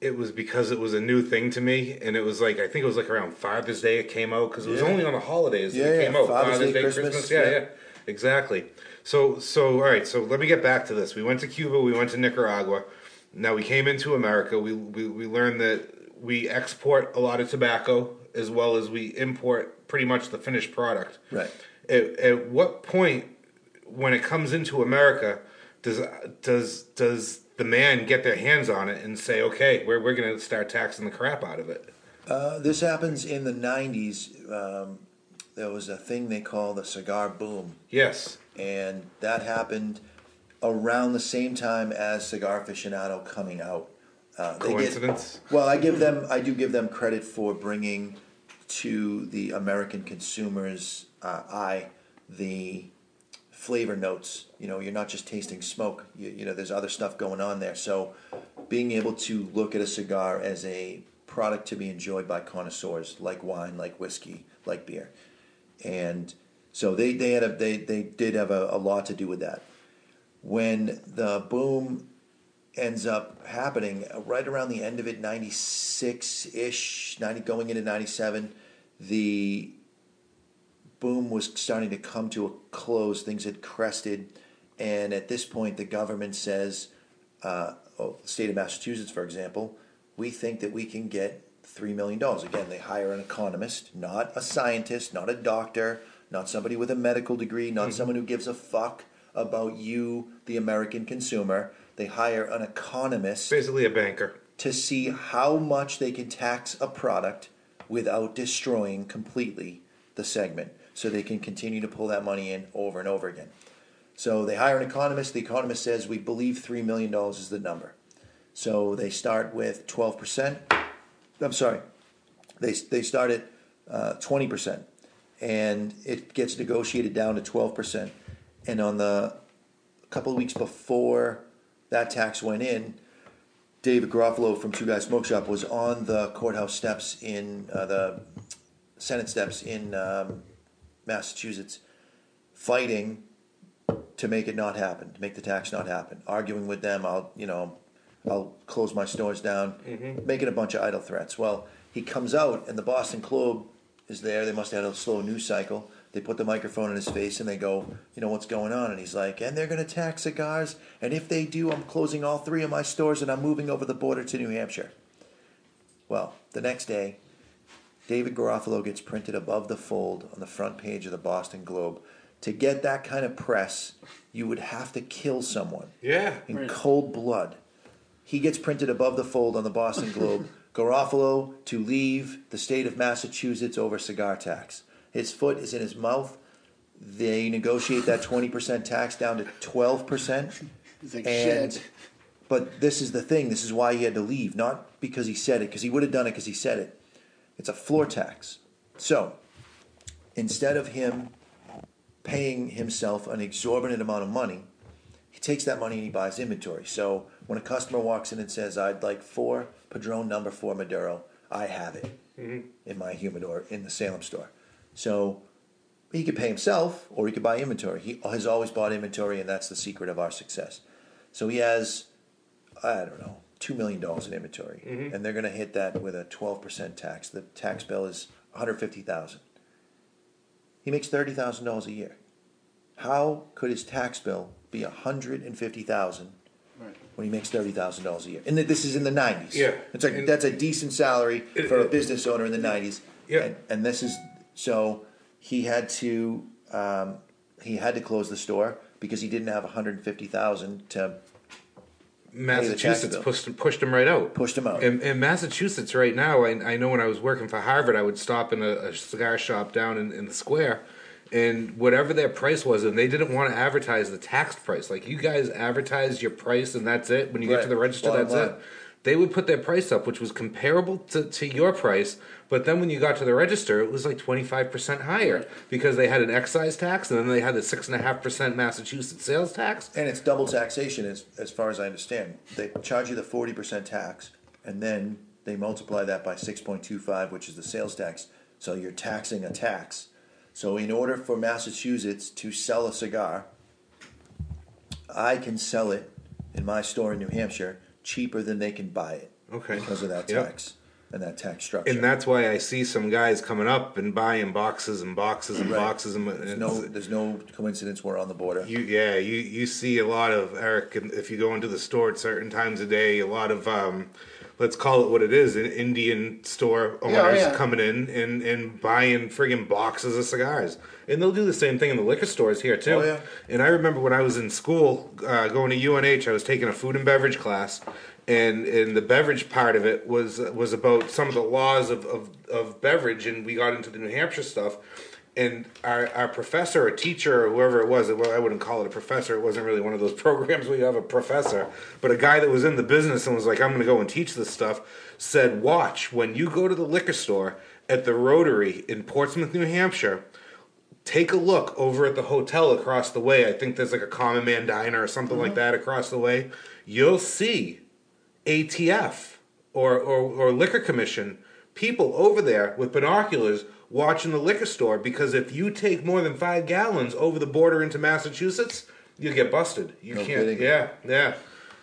S1: it was because it was a new thing to me, and it was like I think it was like around Father's Day it came out because it was
S9: Yeah.
S1: only on the holidays that
S9: Yeah,
S1: it
S9: yeah,
S1: came out.
S9: Father's Day, Christmas,
S1: yeah,
S9: yeah.
S1: yeah, exactly. So, so all right. So let me get back to this. We went to Cuba. We went to Nicaragua. Now we came into America. We we, we learned that we export a lot of tobacco as well as we import pretty much the finished product.
S9: Right.
S1: At, at what point, when it comes into America, does does does the man get their hands on it and say, okay, we're we're going to start taxing the crap out of it?
S9: Uh, this happens in the '90s. Um, there was a thing they call the cigar boom.
S1: Yes.
S9: and that happened around the same time as Cigar Aficionado coming out. Uh, they get-
S1: Coincidence?
S9: well, I give them, I do give them credit for bringing to the American consumers' uh, eye the flavor notes. You know, you're not just tasting smoke. You, you know, there's other stuff going on there. So, being able to look at a cigar as a product to be enjoyed by connoisseurs, like wine, like whiskey, like beer, and so they they had a they they did have a, a lot to do with that. When the boom ends up happening right around the end of it, ninety six ish, ninety going into ninety seven, the boom was starting to come to a close. Things had crested, and at this point, the government says, uh, oh, the state of Massachusetts, for example, we think that we can get three million dollars. Again, they hire an economist, not a scientist, not a doctor, not somebody with a medical degree, not someone who gives a fuck about you, the American consumer. They hire an economist
S1: Basically, a banker.
S9: to see how much they can tax a product without destroying completely the segment. so they can continue to pull that money in over and over again. So they hire an economist. The economist says we believe three million dollars is the number. So they start with twelve percent. I'm sorry, they they start at uh, twenty percent, and it gets negotiated down to twelve percent. And on the couple of weeks before that tax went in, David Garofalo from Two Guys Smoke Shop was on the courthouse steps in uh, the Senate steps in um, Massachusetts, fighting to make it not happen, to make the tax not happen, arguing with them. I'll, you know, I'll close my stores down, making a bunch of idle threats. Well, he comes out, and the Boston Globe is there. They must have had a slow news cycle. They put the microphone in his face and they go, you know, what's going on? And he's like, and they're going to tax cigars. And if they do, I'm closing all three of my stores and I'm moving over the border to New Hampshire. Well, the next day, David Garofalo gets printed above the fold on the front page of the Boston Globe. To get that kind of press, you would have to kill someone
S1: Yeah.
S9: in cold blood. He gets printed above the fold on the Boston Globe. Garofalo to leave the state of Massachusetts over cigar tax. His foot is in his mouth. They negotiate that 20% tax down to 12%.
S10: He's like,
S9: And,
S10: shit.
S9: but this is the thing. This is why he had to leave, not because he said it, because he would have done it because he said it. It's a floor tax. So instead of him paying himself an exorbitant amount of money, he takes that money and he buys inventory. So when a customer walks in and says, "I'd like four Padron number four Maduro," I have it mm-hmm. in my humidor in the Salem store. So he could pay himself or he could buy inventory. He has always bought inventory, and that's the secret of our success. So he has, I don't know, two million dollars in inventory, mm-hmm. and they're going to hit that with a twelve percent tax. The tax bill is one hundred fifty thousand. He makes thirty thousand dollars a year. How could his tax bill be one hundred and fifty thousand
S10: Right.
S9: when he makes thirty thousand dollars a year? And this is in the nineties.
S1: Yeah.
S9: it's like
S1: And-
S9: that's a decent salary
S1: It-
S9: for a business owner in the nineties.
S1: Yeah.
S9: and, and this is so he had to um, he had to close the store because he didn't have one hundred fifty thousand to
S1: Massachusetts pushed pushed him right out.
S9: Pushed him out.
S1: In, in Massachusetts right now, I, I know when I was working for Harvard, I would stop in a, a cigar shop down in, in the square, and whatever their price was, and they didn't want to advertise the taxed price. Like you guys advertise your price, and that's it. When you get to the register,
S9: Bottom
S1: that's
S9: line.
S1: it. They would put their price up, which was comparable to, to your price, but then when you got to the register, it was like twenty five percent higher because they had an excise tax, and then they had the six and a half percent Massachusetts sales tax.
S9: And it's double taxation, as, as far as I understand. They charge you the 40% tax, and then they multiply that by 6.25, which is the sales tax. So you're taxing a tax. So, in order for Massachusetts to sell a cigar, I can sell it in my store in New Hampshire cheaper than they can buy it
S1: Okay.
S9: because of that
S1: Yep.
S9: tax and that tax structure.
S1: And that's why I see some guys coming up and buying boxes and boxes and
S9: Right.
S1: boxes and,
S9: there's no, there's no coincidence we're on the border.
S1: you yeah you you see a lot of Eric if you go into the store at certain times of day a lot of um let's call it what it is an Indian store owners
S10: Yeah, yeah.
S1: coming in and and buying friggin' boxes of cigars and they'll do the same thing in the liquor stores here too
S9: Oh, yeah.
S1: and I remember when I was in school uh, going to UNH I was taking a food and beverage class and and the beverage part of it was was about some of the laws of, of, of beverage and we got into the New Hampshire stuff and our, our professor or teacher or whoever it was well I wouldn't call it a professor it wasn't really one of those programs where you have a professor but a guy that was in the business and was like I'm going to go and teach this stuff said watch when you go to the liquor store at the Rotary in Portsmouth New Hampshire take a look over at the hotel across the way. I think there's like a Common Man Diner or something like mm-hmm. that across the way. You'll see ATF or, or, or Liquor Commission people over there with binoculars watching the liquor store because if you take more than five gallons over the border into Massachusetts, you'll get busted. You
S9: No
S1: can't.
S9: kidding.
S1: Yeah, yeah.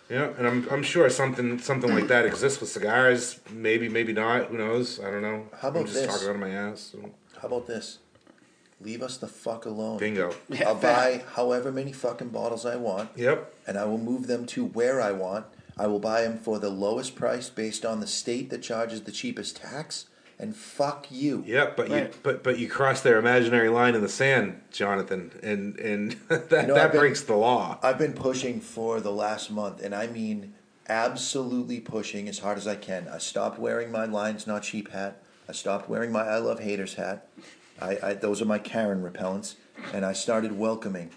S1: Yeah, and I'm, I'm sure something something like that exists with cigars. Maybe, maybe not. Who knows? I don't know.
S9: How about
S1: I'm just
S9: this?
S1: talking out of my ass. so.
S9: How about this? Leave us the fuck alone.
S1: Bingo.
S9: I'll buy however many fucking bottles I want,
S1: Yep.
S9: and I will move them to where I want. I will buy them for the lowest price based on the state that charges the cheapest tax, and fuck you.
S1: Yeah, but you but but you cross their imaginary line in the sand, Jonathan, and and that
S9: know,
S1: that
S9: been-
S1: breaks the law.
S9: I've been pushing for the last month, and I mean absolutely pushing as hard as I can. I stopped wearing my lines Not Cheap hat. I stopped wearing my I Love Haters hat. I, I those are my Karen repellents, and I started welcoming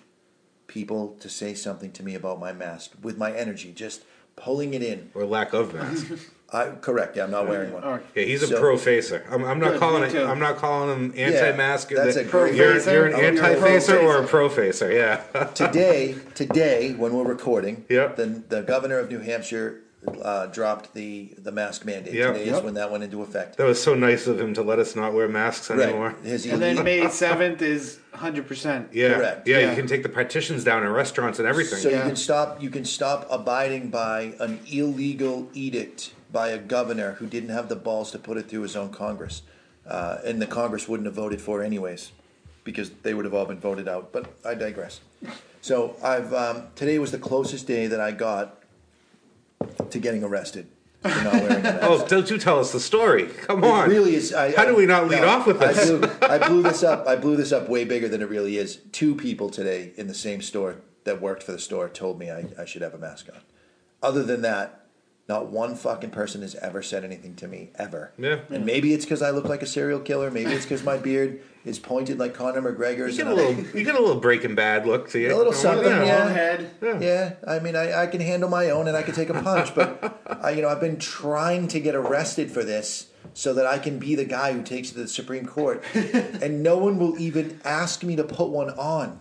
S9: people to say something to me about my mask with my energy, just pulling it in.
S1: Or lack of mask.
S9: I correct. Yeah, I'm not wearing one.
S1: Yeah, he's a
S9: So-
S1: pro facer. I'm, I'm not
S10: Good,
S1: calling
S10: me
S1: it.
S10: too.
S1: I'm not calling him anti-mask.
S9: that's a great-
S1: you're,
S10: Pro-facer?
S1: you're an
S10: you're
S1: anti-facer or a
S10: pro-facer.
S1: pro-facer. Yeah.
S9: today, today when we're recording,
S1: Yep.
S9: the the governor of New Hampshire uh, dropped the the mask mandate.
S1: Yep.
S9: Today is
S10: Yep.
S9: when that went into effect.
S1: that was so nice of him to let us not wear masks anymore.
S9: Right. His
S10: And then
S9: illegal-
S10: May seventh is hundred percent.
S1: Yeah.
S9: Correct.
S1: Yeah,
S10: Yeah.
S1: you can take the partitions down in restaurants and everything.
S9: So you
S10: Yeah.
S9: can stop. You can stop abiding by an illegal edict by a governor who didn't have the balls to put it through his own Congress, uh, and the Congress wouldn't have voted for anyways, because they would have all been voted out. But I digress. So I've um, today was the closest day that I got to getting arrested for not wearing a mask.
S1: oh, don't you tell us the story? Come on.
S9: It really is. I,
S1: How do we not lead off with
S9: I
S1: this?
S9: blew, I blew this up. I blew this up way bigger than it really is. Two people today in the same store that worked for the store told me I, I should have a mask on. Other than that, not one fucking person has ever said anything to me ever.
S1: Yeah.
S9: And maybe it's because I look like a serial killer. Maybe it's because my beard is pointed like Conor McGregor's.
S1: You get
S9: and
S1: a
S9: I'm-
S1: little, you get a little Breaking Bad look to you.
S9: A little something,
S10: Long
S9: yeah.
S10: head.
S9: Yeah, I mean, I, I can handle my own and I can take a punch, but I, you know, I've been trying to get arrested for this so that I can be the guy who takes it to the Supreme Court, and no one will even ask me to put one on.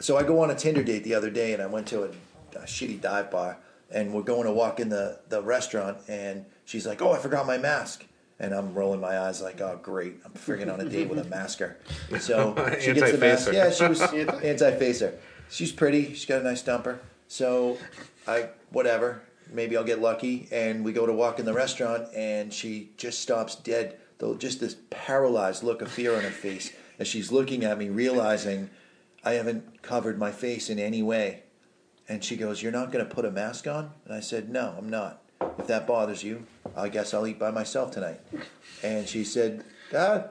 S9: So I go on a Tinder date the other day, and I went to a, a shitty dive bar, and we're going to walk in the the restaurant, and she's like, "Oh, I forgot my mask." And I'm rolling my eyes like, oh great, I'm freaking on a date with a masker. So she gets the mask. Yeah, she was anti-facer. She's pretty. She's got a nice dumper. So I whatever. Maybe I'll get lucky. And we go to walk in the restaurant, and she just stops dead. Though just this paralyzed look of fear on her face as she's looking at me, realizing I haven't covered my face in any way. And she goes, "You're not going to put a mask on?" And I said, "No, I'm not. If that bothers you, I guess I'll eat by myself tonight." And she said, "God,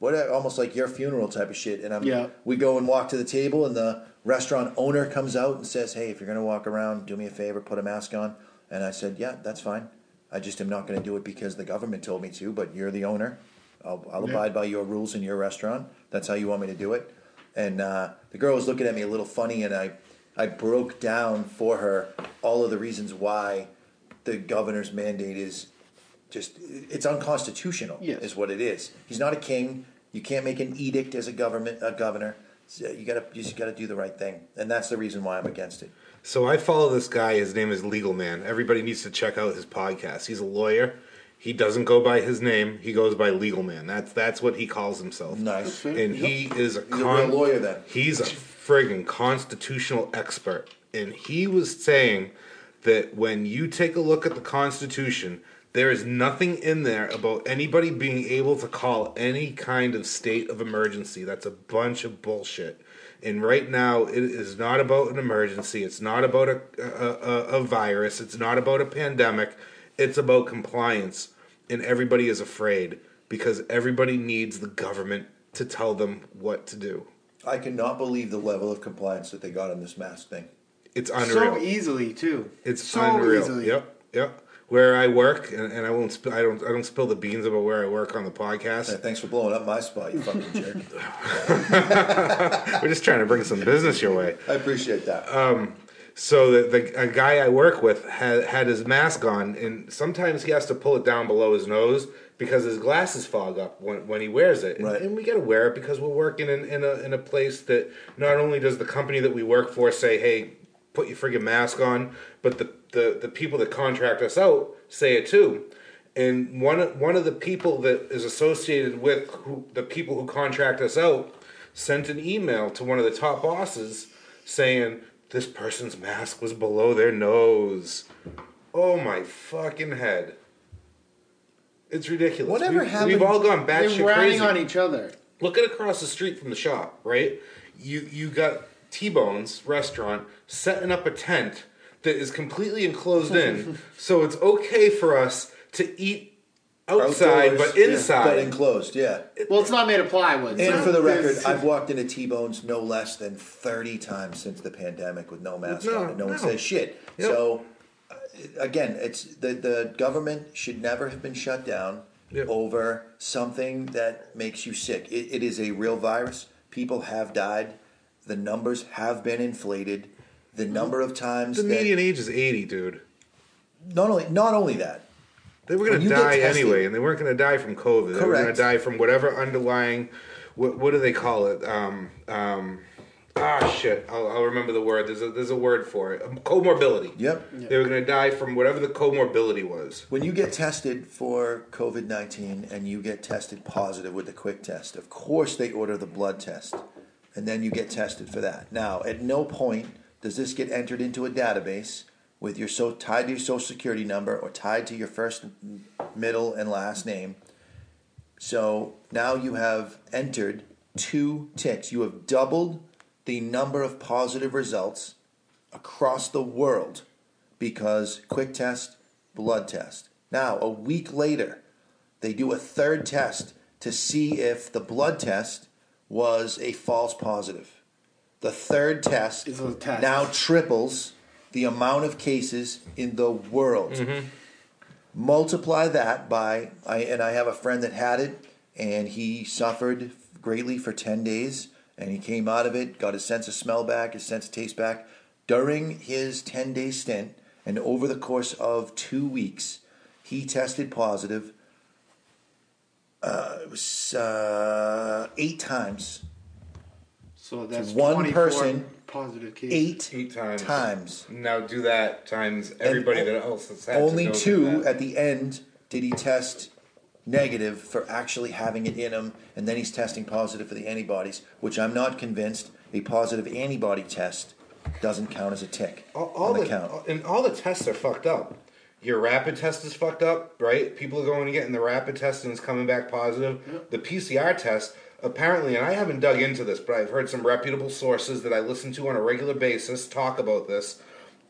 S9: what? Almost like your funeral type of shit." And I'm,
S10: Yeah.
S9: we go and walk to the table, and the restaurant owner comes out and says, "Hey, if you're going to walk around, do me a favor, put a mask on." And I said, "Yeah, that's fine. I just am not going to do it because the government told me to. But you're the owner. I'll, I'll abide by your rules in your restaurant. That's how you want me to do it." And uh, the girl was looking at me a little funny, and I, I broke down for her all of the reasons why the governor's mandate is just it's unconstitutional.
S10: Yes.
S9: is what it is. He's not a king. You can't make an edict as a government a governor. So you gotta you just gotta do the right thing, and that's the reason why I'm against it.
S1: So I follow this guy. His name is Legal Man. Everybody needs to check out his podcast. He's a lawyer. He doesn't go by his name. He goes by Legal Man. That's that's what he calls himself.
S9: Nice.
S1: And he is a,
S9: He's a real lawyer then.
S1: He's a friggin' constitutional expert. And he was saying that when you take a look at the Constitution, there is nothing in there about anybody being able to call any kind of state of emergency. That's a bunch of bullshit. And right now, it is not about an emergency. It's not about a, a, a, virus. It's not about a pandemic. It's about compliance. And everybody is afraid because everybody needs the government to tell them what to do.
S9: I cannot believe the level of compliance that they got on this mask thing.
S1: It's unreal.
S10: So easily too.
S1: It's
S10: so
S1: unreal.
S10: easily.
S1: Yep, yep. Where I work, and, and I won't. Sp- I don't. I don't spill the beans about where I work on the podcast.
S9: Yeah, thanks for blowing up my spot, you fucking jerk.
S1: We're just trying to bring some business your way.
S9: I appreciate that.
S1: Um, so the, the a guy I work with had had his mask on, and sometimes he has to pull it down below his nose because his glasses fog up when, when he wears it. And,
S9: Right.
S1: and we got to wear it because we're working in, in a in a place that not only does the company that we work for say, "Hey, put your friggin' mask on," but the the, the people that contract us out say it too. And one of- one of the people that is associated with who, the people who contract us out sent an email to one of the top bosses saying this person's mask was below their nose. Oh my fucking head! It's ridiculous.
S9: Whatever
S1: We've,
S9: happened-
S1: we've all gone
S10: They're
S1: batshit
S10: ratting
S1: crazy.
S10: on each other.
S1: Look at across the street from the shop, right? You you got T Bones restaurant setting up a tent that is completely enclosed in, so it's okay for us to eat outside
S9: Outdoors,
S1: but
S9: yeah,
S1: inside.
S9: but enclosed, yeah.
S10: Well, it's not made of plywood.
S9: And
S10: so
S9: for the record, I've walked into T-Bones no less than 30 times since the pandemic with no mask
S1: No,
S9: on, and no, one says shit.
S1: Yep.
S9: So, again, it's the the government should never have been shut down.
S1: Yeah.
S9: over something that makes you sick. It, it is a real virus. People have died. The numbers have been inflated. The number of times
S1: The
S9: that
S1: median age is 80, dude.
S9: not only not only that
S1: They were going to die anyway, and they weren't going to die from COVID. They were going to die from whatever underlying, what, what do they call it? Um, um, ah, shit. I'll, I'll remember the word. There's a, there's a word for it. Um, comorbidity.
S9: Yep.
S1: They were going to die from whatever the comorbidity was.
S9: When you get tested for COVID 19 and you get tested positive with the quick test, of course they order the blood test and then you get tested for that. Now, at no point does this get entered into a database with your so tied to your social security number or tied to your first, middle, and last name. So now you have entered two ticks. You have doubled the number of positive results across the world because quick test, blood test. Now, a week later, they do a third test to see if the blood test was a false positive. The third test
S10: test.
S9: now triples the amount of cases in the world. Multiply that by, I, and I have a friend that had it, and he suffered greatly for 10 days, and he came out of it, got his sense of smell back, his sense of taste back. During his 10 day stint, and over the course of two weeks, he tested positive. Uh, it was uh, eight times.
S10: So that's
S9: one person,
S10: positive cases.
S9: Eight,
S1: Eight times.
S9: times.
S1: Now do that times everybody
S9: And
S1: that else has had to
S9: Only
S1: go
S9: two
S1: that.
S9: at the end did he test negative for actually having it in him, and then he's testing positive for the antibodies, which I'm not convinced a positive antibody test doesn't count as a tick
S1: all, all
S9: the,
S1: the,
S9: count.
S1: and all the tests are fucked up. Your rapid test is fucked up, right? People are going to get in the rapid test and it's coming back positive. The PCR test, apparently, and I haven't dug into this, but I've heard some reputable sources that I listen to on a regular basis talk about this.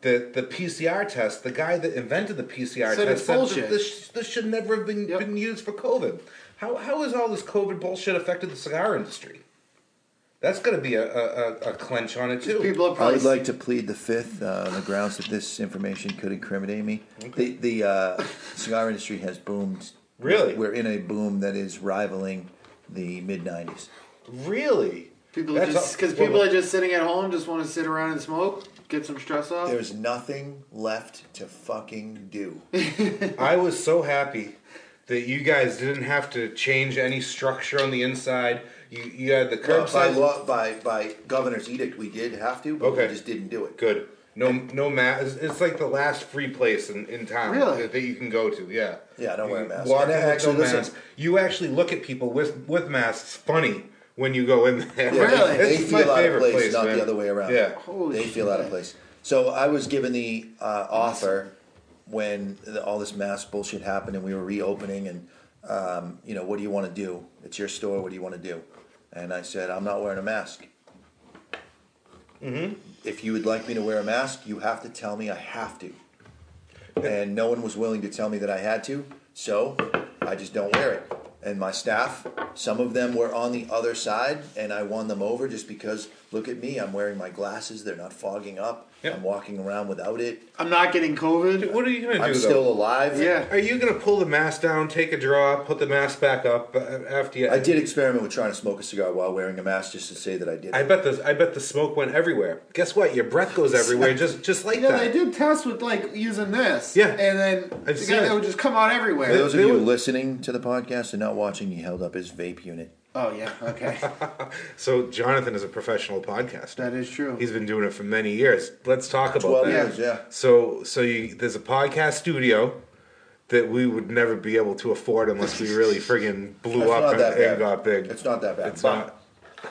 S1: The the PCR test, the guy that invented the PCR
S10: Said
S1: test
S10: it's
S1: said
S10: bullshit.
S1: this this should never have been been used for COVID. How how has all this COVID bullshit affected the cigar industry? That's going to be a, a, a, a clench on it too.
S10: People are
S9: I
S10: probably
S9: would like to plead the fifth uh, on the grounds that this information could incriminate me. The the uh, cigar industry has boomed.
S1: Really?
S9: we're in a boom that is rivaling the mid '90s.
S1: Really?
S10: People
S1: That's
S10: just because
S1: well,
S10: people are just sitting at home, just want to sit around and smoke, get some stress off.
S9: There's nothing left to fucking do.
S1: I was so happy that you guys didn't have to change any structure on the inside. You you had the
S9: Well, by
S1: curbside.
S9: law, by by governor's edict, we did have to, but
S1: Okay.
S9: we just didn't do it.
S1: Good. No no mask. It's, like the last free place in, in town
S10: Really?
S1: that, that you can go to. Yeah.
S9: Yeah, don't
S1: You
S9: wear masks.
S1: Walk
S9: And actually,
S1: no
S9: listen-
S1: mask. You actually look at people with with masks funny when you go in there.
S9: Yeah,
S10: Really?
S9: They,
S1: It's
S9: feel
S1: my
S9: out of
S1: favorite
S9: place,
S1: place,
S9: not
S1: man.
S9: the other way around.
S1: Yeah.
S10: Holy
S9: they feel out of place. So I was given the uh, offer when the, all this mask bullshit happened and we were reopening and um, you know what do you want to do? It's your store. What do you want to do? And I said I'm not wearing a mask.
S1: Mm-hmm.
S9: If you would like me to wear a mask, you have to tell me I have to. And no one was willing to tell me that I had to, so I just don't wear it. And my staff, some of them were on the other side, and I won them over just because look at me, I'm wearing my glasses, they're not fogging up.
S1: Yeah.
S9: I'm walking around without it.
S10: I'm not getting COVID.
S1: What are you gonna do?
S9: I'm
S1: though?
S9: still alive.
S10: Yeah.
S1: Are you gonna pull the mask down, take a draw, put the mask back up uh, after you?
S9: I did experiment with trying to smoke a cigar while wearing a mask just to say that I did.
S1: I bet the I bet the smoke went everywhere. Guess what? Your breath goes everywhere, just just like
S10: Yeah,
S1: that.
S10: Yeah, they did tests with like using this.
S1: Yeah.
S10: and then
S1: I've
S10: the
S1: seen
S10: guy
S1: it.
S10: that would just come out everywhere.
S9: For
S10: everywhere.
S9: those of you
S1: were-
S9: listening to the podcast and not watching, he held up his vape unit.
S10: Oh yeah, okay,
S1: So Jonathan is a professional podcaster.
S10: that is true.
S1: He's been doing it for many years. Let's talk about
S9: 12
S1: that.
S9: years, yeah.
S1: So so you, there's a podcast studio that we would never be able to afford unless we really friggin' blew
S9: It's
S1: up
S9: not
S1: and,
S9: that bad.
S1: and got big.
S9: It's not that bad.
S1: It's
S9: but
S1: not.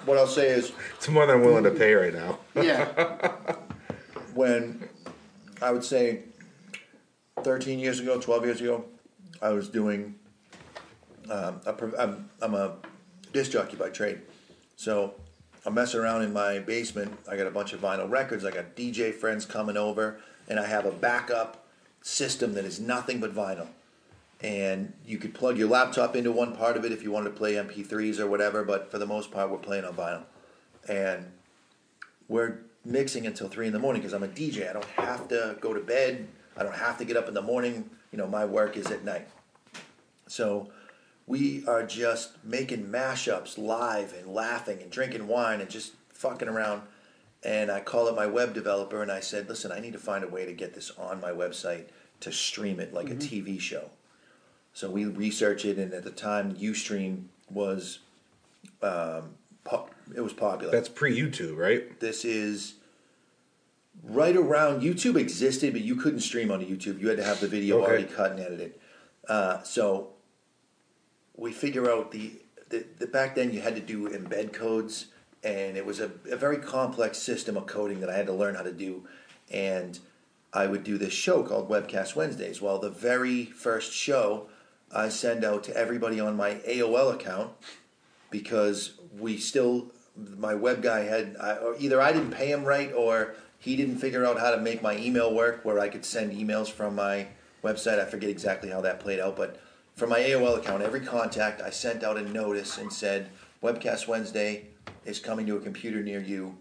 S9: what I'll say is
S1: It's more than I'm willing to pay right now.
S10: yeah,
S9: when I would say 13 years ago, 12 years ago, I was doing. Um, a, pro- I'm, I'm a disc jockey by trade, so I'm messing around in my basement. I got a bunch of vinyl records. I got DJ friends coming over, and I have a backup system that is nothing but vinyl. And you could plug your laptop into one part of it if you wanted to play MP3s or whatever, but for the most part, we're playing on vinyl. And we're mixing until three in the morning because I'm a DJ. I don't have to go to bed. I don't have to get up in the morning. You know, my work is at night. So we are just making mashups live and laughing and drinking wine and just fucking around. And I called up my web developer and I said, listen, I need to find a way to get this on my website to stream it like a TV show. So we researched it, and at the time, UStream was um, po- it was popular.
S1: That's pre YouTube, right?
S9: This is right around YouTube existed, but you couldn't stream onto YouTube. You had to have the video
S1: Okay.
S9: already cut and edited. Uh, so we figure out the, the, the back then you had to do embed codes, and it was a, a very complex system of coding that I had to learn how to do. And I would do this show called Webcast Wednesdays. Well, the very first show I send out to everybody on my AOL account because we still my web guy had I, or either I didn't pay him right or he didn't figure out how to make my email work where I could send emails from my website. I forget exactly how that played out, but from my AOL account, every contact I sent out a notice and said Webcast Wednesday is coming to a computer near you,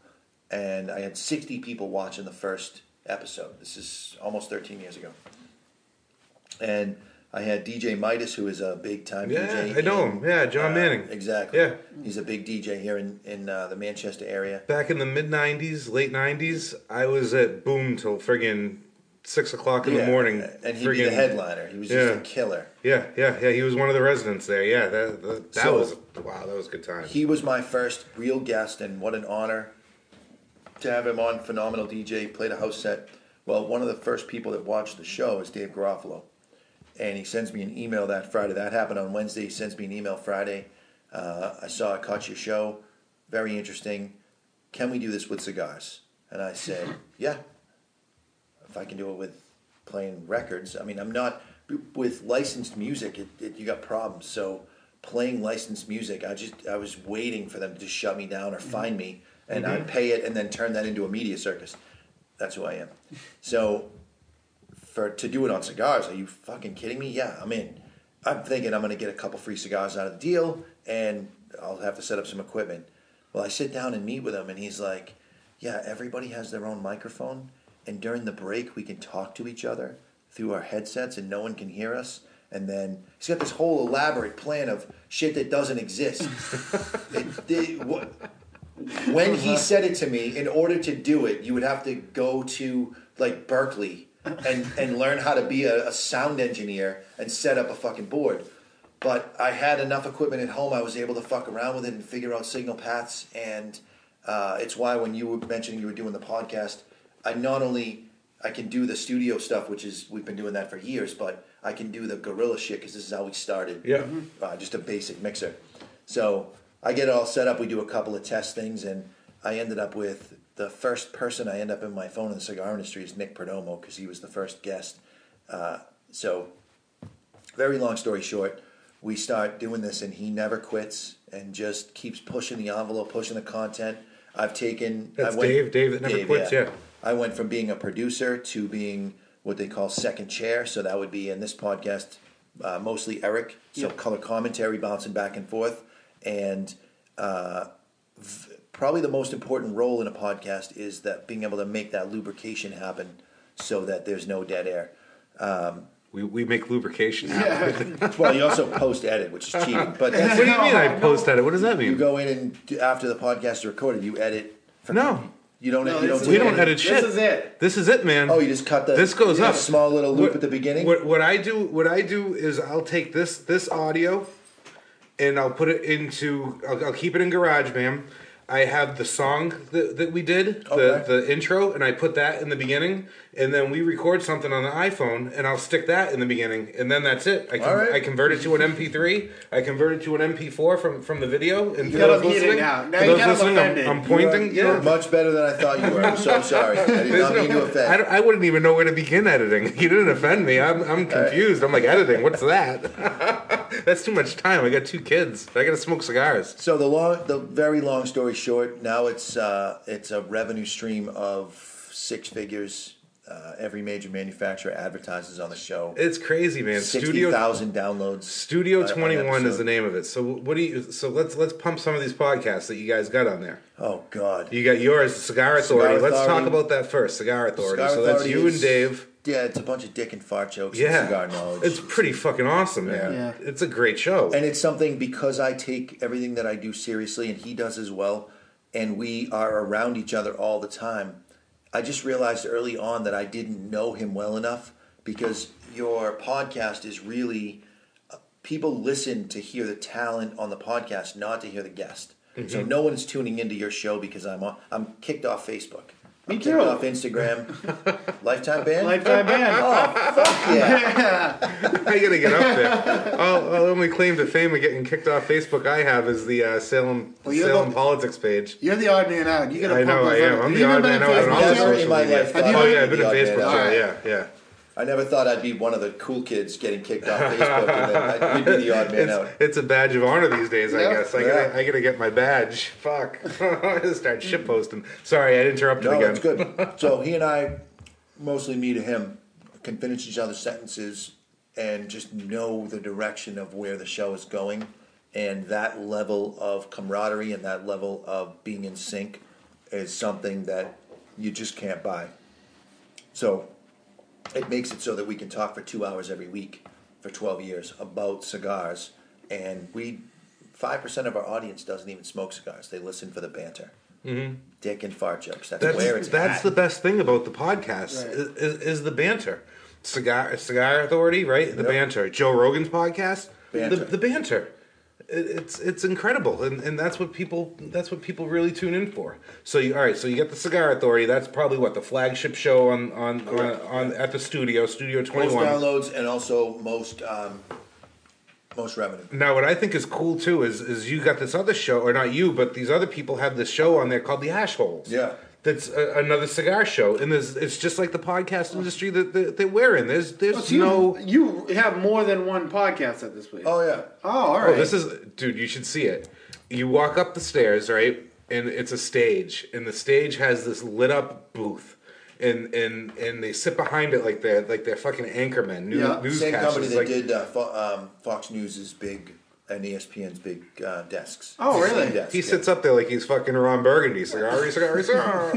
S9: and I had 60 people watching the first episode. This is almost 13 years ago, and I had DJ Midas, who is a big time
S1: Yeah,
S9: DJ.
S1: I know
S9: in,
S1: him. Yeah, John
S9: uh,
S1: Manning.
S9: Exactly.
S1: Yeah.
S9: He's a big DJ here in in uh, the Manchester area.
S1: Back in the mid '90s, late '90s, I was at Boom till friggin' six o'clock in the morning.
S9: and he'd be the headliner. He was
S1: yeah.
S9: just a killer.
S1: Yeah, yeah, yeah. He was one of the residents there. Yeah, that that, that
S9: So-
S1: was wow. That was a good time.
S9: He was my first real guest, and what an honor to have him on. Phenomenal DJ, played a house set. Well, one of the first people that watched the show is Dave Garofalo, and he sends me an email that Friday. That happened on Wednesday. He sends me an email Friday. Uh, I saw I caught your show, very interesting. Can we do this with cigars? And I said, yeah. If I can do it with playing records, I mean, I'm not with licensed music. It, it, you got problems. So playing licensed music, I just I was waiting for them to just shut me down or mm-hmm. find me, and I'd mm-hmm. pay it and then turn that into a media circus. That's who I am. So for to do it on cigars, are you fucking kidding me? Yeah, I'm in. I'm thinking I'm going to get a couple free cigars out of the deal, and I'll have to set up some equipment. Well, I sit down and meet with him, and he's like, "Yeah, everybody has their own microphone, and during the break we can talk to each other through our headsets, and no one can hear us." And then he's got this whole elaborate plan of shit that doesn't exist. it, it- what- when he said it to me, in order to do it, you would have to go to like Berklee and, and learn how to be a, a sound engineer and set up a fucking board. But I had enough equipment at home, I was able to fuck around with it and figure out signal paths. And uh, it's why when you were mentioning you were doing the podcast, I not only I can do the studio stuff, which is we've been doing that for years, but I can do the guerrilla shit because this is how we started.
S1: Yeah.
S9: uh, just a basic mixer. So I get it all set up. We do a couple of test things, and I ended up with the first person I end up in my phone in the cigar industry is Nick Perdomo because he was the first guest. Uh, so, very long story short, we start doing this, and he never quits and just keeps pushing the envelope, pushing the content. I've taken.
S1: That's
S9: I went-
S1: Dave. Dave that never quits, yeah.
S9: I went from being a producer to being what they call second chair. So that would be in this podcast, uh, mostly Eric. So color commentary bouncing back and forth. And uh, v- probably the most important role in a podcast is that being able to make that lubrication happen so that there's no dead air. Um,
S1: we, we make lubrication happen.
S9: well, you also post edit, which is cheating. But
S1: what do you mean I post edit? What does that mean?
S9: you go in and after the podcast is recorded, you edit. For,
S1: No.
S9: You don't.
S10: No,
S9: you don't
S10: this
S9: do
S1: We
S10: is
S1: don't
S10: it.
S1: edit
S10: This is it.
S1: This is it, man.
S9: Oh, you just cut the.
S1: this goes up.
S9: Small little loop
S1: What-
S9: at the beginning.
S1: What, what I do, what I do is I'll take this this audio, and I'll put it into. I'll, I'll keep it in GarageBand. I have the song that, that we did,
S9: Okay.
S1: the the intro, and I put that in the beginning, and then we record something on the iPhone, and I'll stick that in the beginning, and then that's it. I,
S9: All right.
S1: I convert it to an MP3. I convert it to an MP4 from from the video, and for those
S10: mute it
S1: listening,
S10: now. Now
S1: for
S10: you
S1: those listening, I'm. I'm pointing.
S9: You're
S1: yeah.
S9: much better than I thought you were. I'm so sorry. I did
S1: There's
S9: not mean
S1: no-
S9: to offend.
S1: I, I wouldn't even know where to begin editing. You didn't offend me. I'm, I'm confused. I'm like, editing? What's that? That's too much time. I got two kids. I got to smoke cigars.
S9: So the long, the very long story short, now it's uh, it's a revenue stream of six figures. Uh, every major manufacturer advertises on the show.
S1: It's crazy, man.
S9: Sixty
S1: Studio
S9: thousand downloads.
S1: Studio Twenty One is the name of it. So what do you? So let's let's pump some of these podcasts that you guys got on there.
S9: Oh God.
S1: You got yours, Cigar
S9: Cigar
S1: Authority. Let's talk about that first. Cigar Authority.
S9: Cigar
S1: so that's you
S9: is-
S1: and Dave.
S9: Yeah, it's a bunch of dick and fart jokes
S1: Yeah,
S9: and cigar knowledge.
S1: it's pretty fucking awesome, man.
S10: Yeah.
S1: It's a great show.
S9: and it's something because I take everything that I do seriously, and he does as well, and we are around each other all the time. I just realized early on that I didn't know him well enough because your podcast is really uh, people listen to hear the talent on the podcast, not to hear the guest.
S1: Mm-hmm.
S9: So no one's tuning into your show because I'm on, I'm kicked off Facebook.
S10: Me
S9: I'm
S10: too.
S9: off Instagram. Lifetime ban.
S10: Lifetime ban.
S9: Oh fuck yeah!
S1: I gotta get up there. All, all only claim to fame of getting kicked off Facebook I have is the uh, Salem
S10: Well, you're
S1: Salem
S10: the-
S1: politics page.
S10: You're the odd man out. You gotta
S1: I
S10: pump
S1: know I
S10: those
S1: am.
S10: up.
S1: I'm
S10: Have
S1: the
S10: you ever
S1: odd
S10: been
S1: man
S10: on
S1: out on
S10: Facebook
S1: all
S9: Never in
S1: social
S9: my
S1: media.
S9: life
S10: Have you
S1: Oh
S10: been-
S1: yeah, I've been
S9: The
S1: on
S9: odd man
S1: Facebook.
S9: out.
S1: too. Yeah, yeah.
S9: I never thought I'd be one of the cool kids getting kicked off Facebook, and then I'd be the odd man out.
S1: It's, it's a badge of honor these days, I
S10: Yeah.
S1: guess. I
S9: Yeah.
S1: gotta, I gotta get my badge. Fuck. I gotta start shit posting. Sorry, I interrupted
S9: No,
S1: again.
S9: it's good. So he and I, mostly me to him, can finish each other's sentences and just know the direction of where the show is going. And that level of camaraderie and that level of being in sync is something that you just can't buy. So it makes it so that we can talk for two hours every week for 12 years about cigars. And we, 5% of our audience doesn't even smoke cigars, they listen for the banter. Mm-hmm. Dick and fart jokes. That's,
S1: That's
S9: where it's
S1: that's
S9: at.
S1: the best thing about the podcast
S10: Right.
S1: is, is, is the banter. Cigar Cigar Authority, right? The banter. Joe Rogan's podcast,
S9: Banter.
S1: The, the banter. It, it's it's incredible, and, and that's what people that's what people really tune in for. So you, all right, so you get the Cigar Authority. That's probably what the flagship show on on on, on at the studio, Studio Twenty
S9: most downloads and also most um, most revenue.
S1: Now, what I think is cool too is is you got this other show, or not you, but these other people have this show on there called the Ash Holes.
S9: Yeah.
S1: That's a, another cigar show, and there's, it's just like the podcast industry that, that, that we're in. There's there's
S10: So
S1: no.
S10: you have more than one podcast at this place.
S9: Oh yeah.
S10: Oh, all right.
S1: Oh, this is dude. You should see it. You walk up the stairs, right, and it's a stage, and the stage has this lit up booth. And, and and they sit behind it like they're like they're fucking anchormen, news,
S10: Yeah.
S9: Same company that
S1: Like,
S9: did uh, Fo- um, Fox News's big and ESPN's big uh, desks.
S10: Oh, really?
S9: Same desk,
S1: He
S9: yeah.
S1: sits up there like he's fucking Ron Burgundy, cigar, cigar, cigar.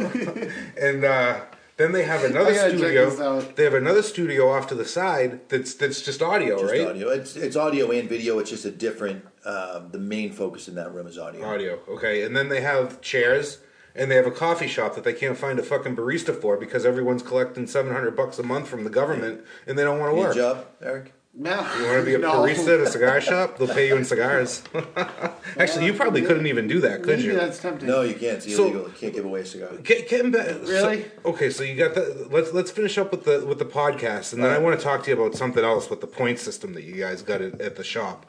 S1: and uh, then they have another
S10: I gotta check
S1: studio. They have another studio off to the side that's that's just audio,
S9: Just
S1: right?
S9: audio. It's it's audio and video. It's just a different. Um, the main focus in that room is audio.
S1: Audio, okay. And then they have chairs, and they have a coffee shop that they can't find a fucking barista for because everyone's collecting seven hundred bucks a month from the government, and they don't want to
S9: Your
S1: work.
S9: job, Eric?
S10: No.
S1: You want to be a
S10: No.
S1: barista at a cigar shop? They'll pay you in cigars. Actually, you probably couldn't even do that, could
S10: Maybe
S1: you?
S10: that's tempting.
S9: No, you can't. It's
S1: So-
S9: you can't give away a cigar.
S1: Get, getting back,
S10: Really?
S1: so- okay, so you got the. Let's let's finish up with the with the podcast, and then I want to talk to you about something else with the point system that you guys got at, at the shop.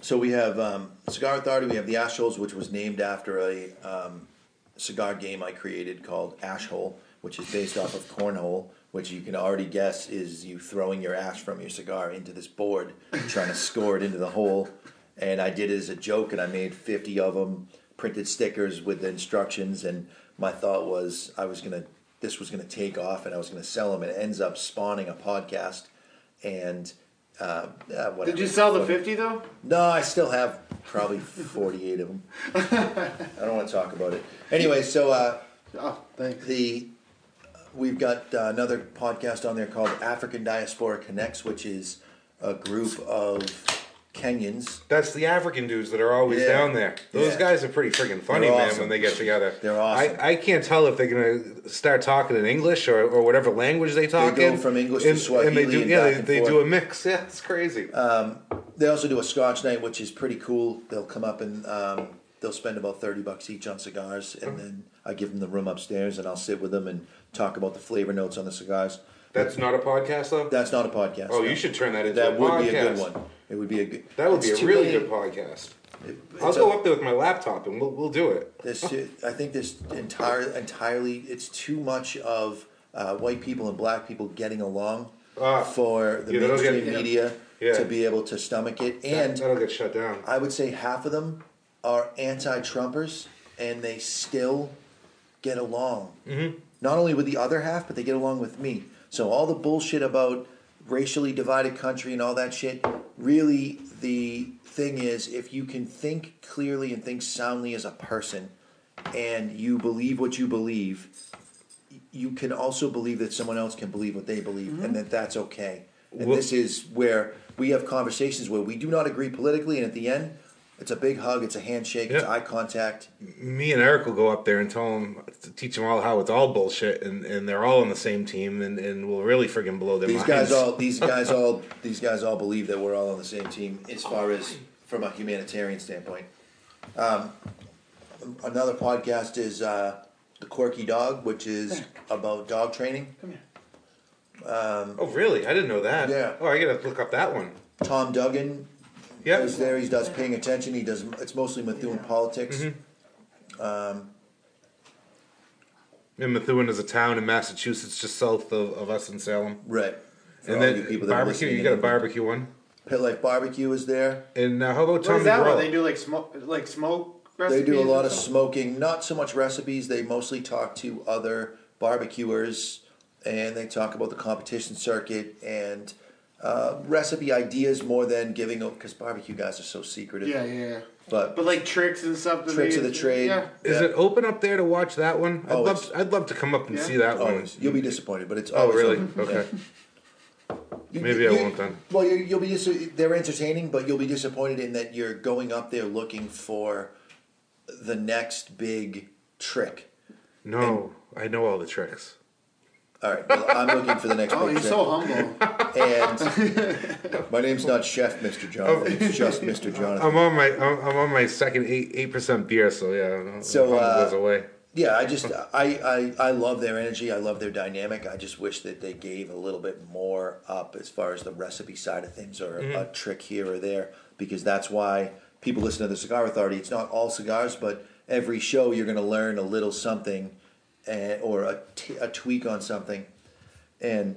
S9: So we have um, Cigar Authority. We have the Ash Holes, which was named after a um, cigar game I created called Ashhole, which is based off of cornhole, which you can already guess is you throwing your ash from your cigar into this board, trying to score it into the hole. And I did it as a joke, and I made fifty of them, printed stickers with the instructions. And my thought was I was gonna, this was gonna take off, and I was gonna sell them. And it ends up spawning a podcast. And uh, uh, whatever.
S10: Did you sell the 50 though?
S9: No, I still have probably 48 of them. I don't want to talk about it. Anyway, so uh,
S10: Oh,
S9: the we've got uh, another podcast on there called African Diaspora Connects, which is a group of Kenyans.
S1: That's the African dudes that are always
S9: Yeah.
S1: down there. Those
S9: Yeah.
S1: guys are pretty freaking funny,
S9: They're
S1: man,
S9: awesome.
S1: when they get together.
S9: They're awesome.
S1: I, I can't tell if they're gonna start talking in English or, or whatever language they talk
S9: go
S1: in.
S9: from English to
S1: and they
S9: Swahili
S1: do
S9: and
S1: yeah,
S9: back
S1: they,
S9: and
S1: they
S9: forth.
S1: do a mix. Yeah, it's crazy.
S9: They also do a Scotch night, which is pretty cool. They'll come up and um, they'll spend about 30 bucks each on cigars, and then I give them the room upstairs, and I'll sit with them and talk about the flavor notes on the cigars.
S1: That's not a podcast though.
S9: That's not a podcast.
S1: oh,
S9: no.
S1: you should turn that into
S9: That
S1: a
S9: would
S1: podcast.
S9: be a good one. It would be a good.
S1: That would be a really
S9: many-
S1: good podcast.
S9: it-
S1: I'll go
S9: a-
S1: up there with my laptop and we'll we'll do it.
S9: This, I think this entire entirely it's too much of uh, white people and black people getting along
S1: Ah.
S9: for the
S1: Yeah,
S9: mainstream
S1: get-
S9: media
S1: Yeah.
S9: to be able to stomach it.
S1: That,
S9: And
S1: that'll get shut down.
S9: I would say half of them are anti-Trumpers, and they still get along. Mm-hmm. Not only with the other half, but they get along with me. So all the bullshit about racially divided country and all that shit, really the thing is if you can think clearly and think soundly as a person and you believe what you believe, you can also believe that someone else can believe what they believe and mm-hmm. that that's okay. And
S1: Well-
S9: this is where we have conversations where we do not agree politically and at the end it's a big hug, it's a handshake, it's eye contact.
S1: Me and Eric will go up there and tell them, teach them all how it's all bullshit, and, and they're all on the same team, and, and we'll really friggin' blow their
S9: These
S1: minds.
S9: guys all these guys all these guys all believe that we're all on the same team as far as from a humanitarian standpoint. Um, another podcast is uh, the Quirky Dog, which is about dog training. Come here. Um,
S1: oh, really? I didn't know that.
S9: Yeah.
S1: Oh, I gotta look up that one.
S9: Tom Duggan
S1: Yep.
S9: is there. He does paying attention. He does. It's mostly Methuen politics.
S1: Mm-hmm.
S9: Um,
S1: And Methuen is a town in Massachusetts, just south of, of us in Salem.
S9: right. For
S1: And
S9: all
S1: then
S9: you people that are
S1: barbecue,
S9: listening
S1: you got a
S9: in-
S1: barbecue one.
S9: Pit Life Barbecue is there.
S1: And uh, how about
S10: What
S1: Tommy
S10: is that one? They do like smoke, like smoke.
S9: They do a lot
S10: or
S9: of
S10: something?
S9: smoking, not so much recipes. They mostly talk to other barbecuers and they talk about the competition circuit and uh, recipe ideas more than giving because barbecue guys are so secretive.
S10: Yeah, yeah, yeah.
S9: But
S10: But like tricks and stuff.
S9: Tricks of the trade.
S10: Yeah.
S1: Is
S9: Yeah.
S1: it open up there to watch that one? I'd
S9: Oh,
S1: love,
S9: it's-
S1: I'd love to come up and
S10: Yeah.
S1: see that one.
S9: you'll be disappointed, but it's
S1: Oh, really?
S9: open.
S1: Okay.
S9: You-
S1: Maybe I won't then.
S9: Well, you, you'll be dis- they're entertaining, but you'll be disappointed in that you're going up there looking for the next big trick.
S1: No, I know all the tricks.
S9: All right, well, I'm looking for the next
S10: Oh,
S9: big
S10: you're so humble.
S9: And my name's not Chef Mr. Jonathan. It's just Mr. Jonathan.
S1: I'm on my I'm, I'm on my second eight eight percent beer, so yeah.
S9: So, uh,
S1: goes away.
S9: Yeah, I just I, I I love their energy. I love their dynamic. I just wish that they gave a little bit more up as far as the recipe side of things, or a trick here or there, because that's why people listen to the Cigar Authority. It's not all cigars, but every show you're going to learn a little something, and, or a, t- a tweak on something, and.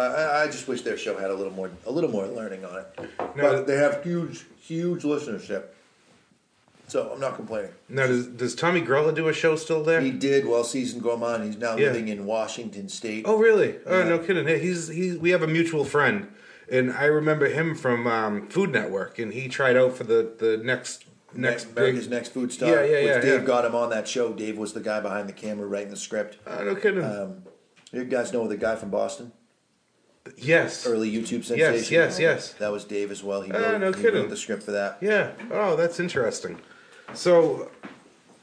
S9: I- I, just wish their show had a little more, a little more learning on it.
S1: No.
S9: but they have huge, huge listenership, so I'm not complaining.
S1: Now, does does Tommy Grella do a show still there?
S9: He did while season go on. He's now
S1: Yeah.
S9: living in Washington State.
S1: Oh, really? Oh,
S9: Yeah.
S1: no kidding. Hey, He's he. We have a mutual friend, and I remember him from um, Food Network, and he tried out for the the next next
S9: America's
S1: big.
S9: Next Food Star.
S1: Yeah, yeah,
S9: which
S1: yeah,
S9: Dave
S1: yeah.
S9: got him on that show. Dave was the guy behind the camera writing the script.
S1: Oh, no kidding.
S9: Um, you guys know the guy from Boston,
S1: yes.
S9: early YouTube sensation.
S1: Yes, yes, yes.
S9: That was Dave as well. He
S1: Ah,
S9: wrote,
S1: no
S9: he
S1: kidding.
S9: wrote the script for that.
S1: Yeah. Oh, that's interesting. So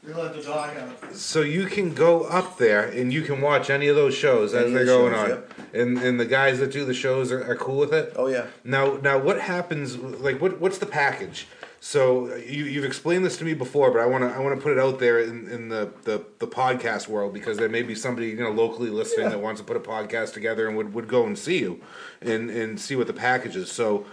S10: We let the dog out.
S1: So you can go up there and you can watch any of those shows as
S9: Any of
S1: they're going
S9: shows,
S1: on,
S9: yep.
S1: and and the guys that do the shows are, are cool with it.
S9: Oh yeah.
S1: Now, now, what happens? Like, what what's the package? So uh, you you've explained this to me before, but I want to I want to put it out there in, in the, the the podcast world because there may be somebody you know locally listening that wants to put a podcast together and would, would go and see you and and see what the package is. So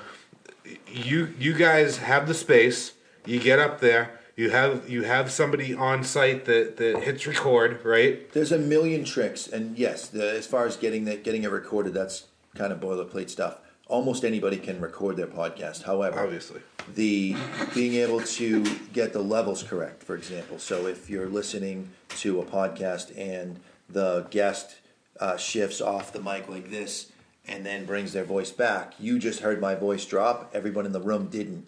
S1: you you guys have the space. You get up there. You have you have somebody on site that, that hits record, right?
S9: There's a million tricks, and yes, the, as far as getting that getting it recorded, that's kind of boilerplate stuff. Almost anybody can record their podcast. However,
S1: Obviously.
S9: the being able to get the levels correct, for example. So if you're listening to a podcast and the guest uh, shifts off the mic like this and then brings their voice back, you just heard my voice drop. Everyone in the room didn't.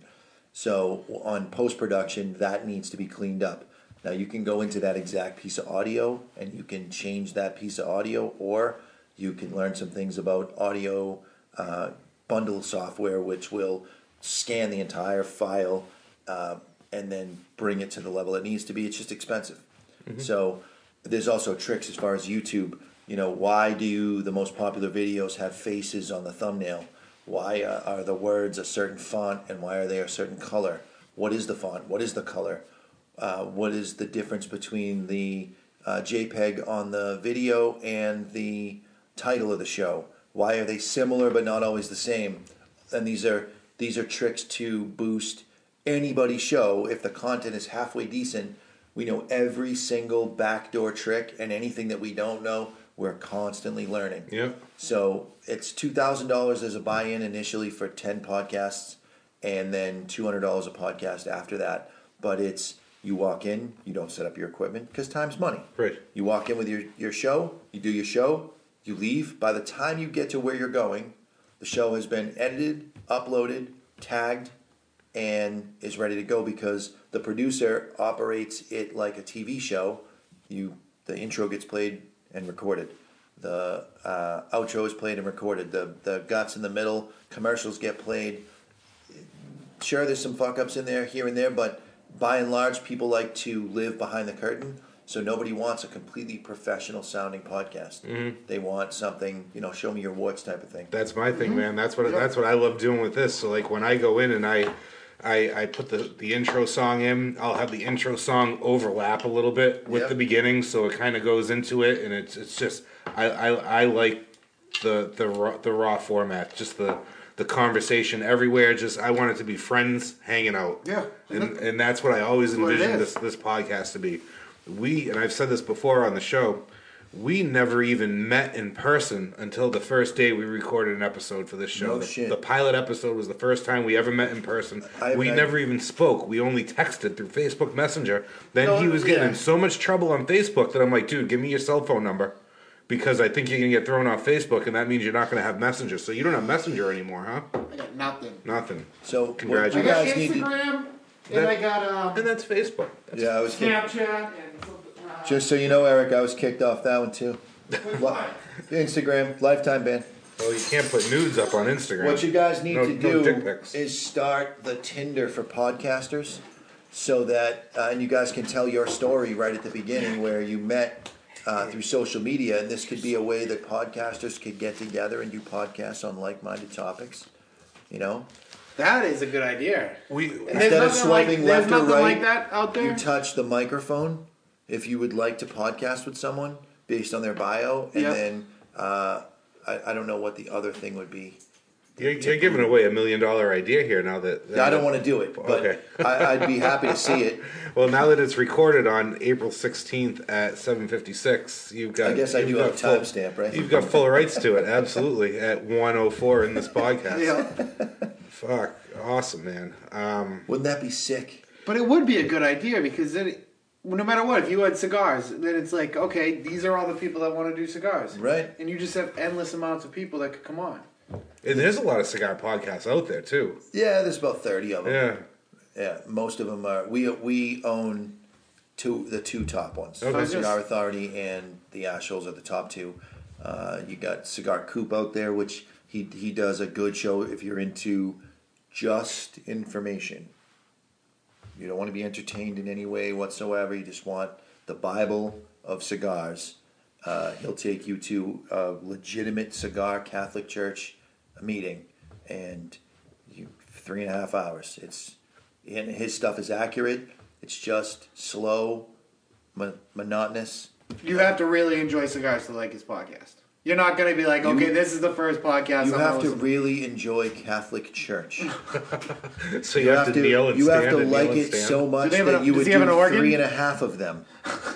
S9: So on post production, that needs to be cleaned up. Now you can go into that exact piece of audio and you can change that piece of audio, or you can learn some things about audio uh, bundle software, which will scan the entire file uh, and then bring it to the level it needs to be. It's just expensive. So there's also tricks as far as YouTube. You know, why do the most popular videos have faces on the thumbnail? Why uh, are the words a certain font and why are they a certain color? What is the font? What is the color? Uh, what is the difference between the uh, JPEG on the video and the title of the show? Why are they similar but not always the same? And these are these are tricks to boost anybody's show. If the content is halfway decent, we know every single backdoor trick and anything that we don't know, we're constantly learning.
S1: Yep.
S9: So it's two thousand dollars as a buy-in initially for ten podcasts, and then two hundred dollars a podcast after that. But it's you walk in, you don't set up your equipment because time's money.
S1: Right.
S9: You walk in with your your show, you do your show, You leave. By the time you get to where you're going, the show has been edited, uploaded, tagged, and is ready to go because the producer operates it like a TV show. You the intro gets played and recorded. The uh, outro is played and recorded. The the guts in the middle, commercials get played. Sure, there's some fuck ups in there here and there, but by and large, people like to live behind the curtain. So nobody wants a completely professional sounding podcast.
S1: Mhm.
S9: They want something, you know, show me your warts type of thing.
S1: That's my thing,
S9: Mhm.
S1: man. That's what
S9: Yeah.
S1: that's what I love doing with this. So like when I go in and I I, I put the, the intro song in, I'll have the intro song overlap a little bit with
S9: Yep.
S1: the beginning, so it kind of goes into it, and it's it's just I, I, I like the the raw, the raw format, just the the conversation everywhere. Just I want it to be friends hanging out.
S10: Yeah.
S1: and and that's what I always
S10: That's what it
S1: envisioned this this podcast to be. We and I've said this before on the show. We never even met in person until the first day we recorded an episode for this show.
S9: No
S1: the,
S9: shit.
S1: the pilot episode was the first time we ever met in person.
S9: I-
S1: we
S9: I-
S1: never even spoke. We only texted through Facebook Messenger. Then
S10: No,
S1: he was getting
S10: yeah.
S1: in so much trouble on Facebook that I'm like, dude, give me your cell phone number. Because I think you're gonna get thrown off Facebook, and that means you're not gonna have Messenger. So you don't have Messenger anymore, huh?
S10: I got nothing.
S1: Nothing.
S9: So
S1: Congratulations.
S10: I got
S9: guys need to-
S10: Instagram, and I got um,
S1: and that's Facebook.
S9: Yeah, I was kidding.
S10: Snapchat, and
S9: Just so you know, Eric, I was kicked off that one too. Li- Instagram lifetime ban.
S1: Well, you can't put nudes up on Instagram.
S9: What you guys need
S1: No-
S9: to
S1: no dick
S9: do
S1: pics.
S9: is start the Tinder for podcasters, so that uh, and you guys can tell your story right at the beginning where you met uh, through social media, and this could be a way that podcasters could get together and do podcasts on like-minded topics. You know,
S10: that is a good idea.
S1: We
S10: And there's
S9: instead of
S10: nothing like-
S9: swiping
S10: there's
S9: left or
S10: nothing
S9: right,
S10: like that out there?
S9: you touch the microphone if you would like to podcast with someone based on their bio, and
S10: Yep.
S9: then uh, I, I don't know what the other thing would be.
S1: You're, you're giving away a million dollar idea here now that.
S9: Yeah, I don't want to do it, but
S1: Okay.
S9: I, I'd be happy to see it.
S1: Well, now that it's recorded on April 16th at 7:56, you've got.
S9: I guess I
S1: you've
S9: do
S1: got
S9: have
S1: full-
S9: timestamp, right?
S1: You've got full rights to it, absolutely, at 104 in this podcast.
S10: Yeah.
S1: Fuck, awesome, man. Um,
S9: Wouldn't that be sick?
S10: But it would be a good idea because then, it, well, no matter what, if you had cigars, then it's like, okay, these are all the people that want to do cigars,
S9: Right.
S10: And you just have endless amounts of people that could come on.
S1: and there's a lot of cigar podcasts out there too.
S9: Yeah, there's about thirty of them.
S1: Yeah.
S9: Yeah, most of them are. We we own two the two top ones.
S1: Okay.
S9: The Cigar Authority and the Ashholes are the top two. Uh, you got Cigar Coop out there, which he he does a good show if you're into just information. You don't want to be entertained in any way whatsoever. You just want the Bible of cigars. Uh, he'll take you to a legitimate cigar Catholic church meeting, and you three and a half hours. It's and his stuff is accurate. It's just slow, mo- monotonous.
S10: You have to really enjoy cigars to like his podcast. You're not going to be like,
S9: You-
S10: okay, this is the first podcast.
S9: You
S10: I'm
S9: have
S10: gonna
S9: to
S10: listen
S9: really enjoy Catholic Church.
S1: So you, have, to, kneel and
S9: you
S1: stand.
S9: have to like it so much
S10: they
S9: that
S10: an-
S9: you would
S10: he an
S9: do three and a half of them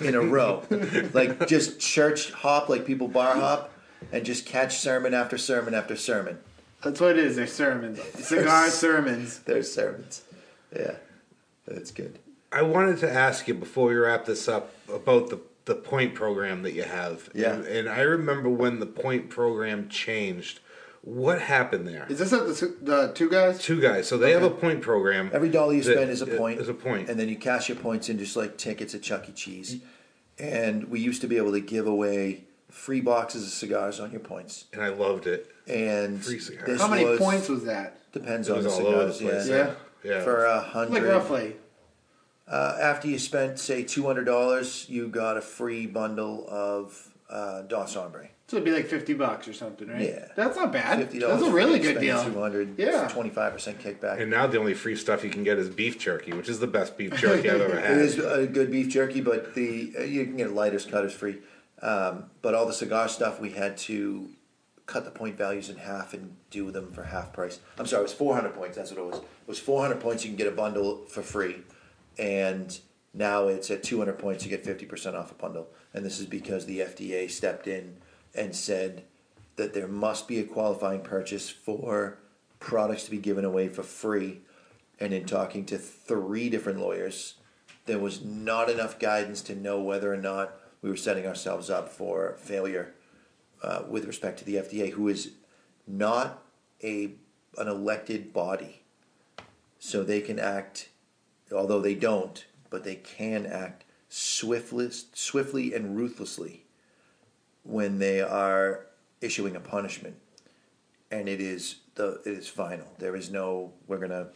S9: in a row, like just church hop, like people bar hop, and just catch sermon after sermon after sermon.
S10: That's what it is. They're sermons. Cigar sermons.
S9: There's sermons. Yeah, that's good.
S1: I wanted to ask you before we wrap this up about the the point program that you have.
S9: Yeah.
S1: And, and I remember when the point program changed. What happened there?
S10: Is this at the, the two guys?
S1: Two guys. So they have a point program.
S9: Every dollar you
S1: that-
S9: spend is a point.
S1: Is a point.
S9: and then you cash your points in just like tickets at Chuck E. Cheese. And we used to be able to give away free boxes of cigars on your points.
S1: And I loved it.
S9: And
S1: Free cigars.
S10: How many
S9: was-
S10: points was that?
S9: Depends
S1: It
S9: on the
S1: all over the
S9: cigars.
S1: place.
S9: yeah.
S10: Yeah.
S1: Yeah.
S9: For a hundred.
S10: Like
S9: hundred,
S10: roughly.
S9: Uh, after you spent say two hundred dollars, you got a free bundle of uh, Dos Hombre.
S10: So it'd be like 50 bucks or something, right?
S9: Yeah.
S10: That's not bad.
S9: $50
S10: That's a really good deal.
S9: Two hundred.
S10: Yeah.
S9: Twenty five percent kickback.
S1: And now the only free stuff you can get is beef jerky, which is the best beef jerky I've ever had.
S9: It is a good beef jerky, but the uh, you can get lighters, cutters free. Um, but all the cigar stuff, we had to cut the point values in half and do them for half price. I'm sorry, it was 400 points. That's what it was. It was 400 points. You can get a bundle for free, and now it's at 200 points. You get 50% off a bundle. And this is because the FDA stepped in and said that there must be a qualifying purchase for products to be given away for free. And in talking to three different lawyers, there was not enough guidance to know whether or not we were setting ourselves up for failure uh, with respect to the FDA, who is not a an elected body, so they can act, although they don't, but they can act swiftly, swiftly and ruthlessly when they are issuing a punishment, and it is the it is final. There is no we're gonna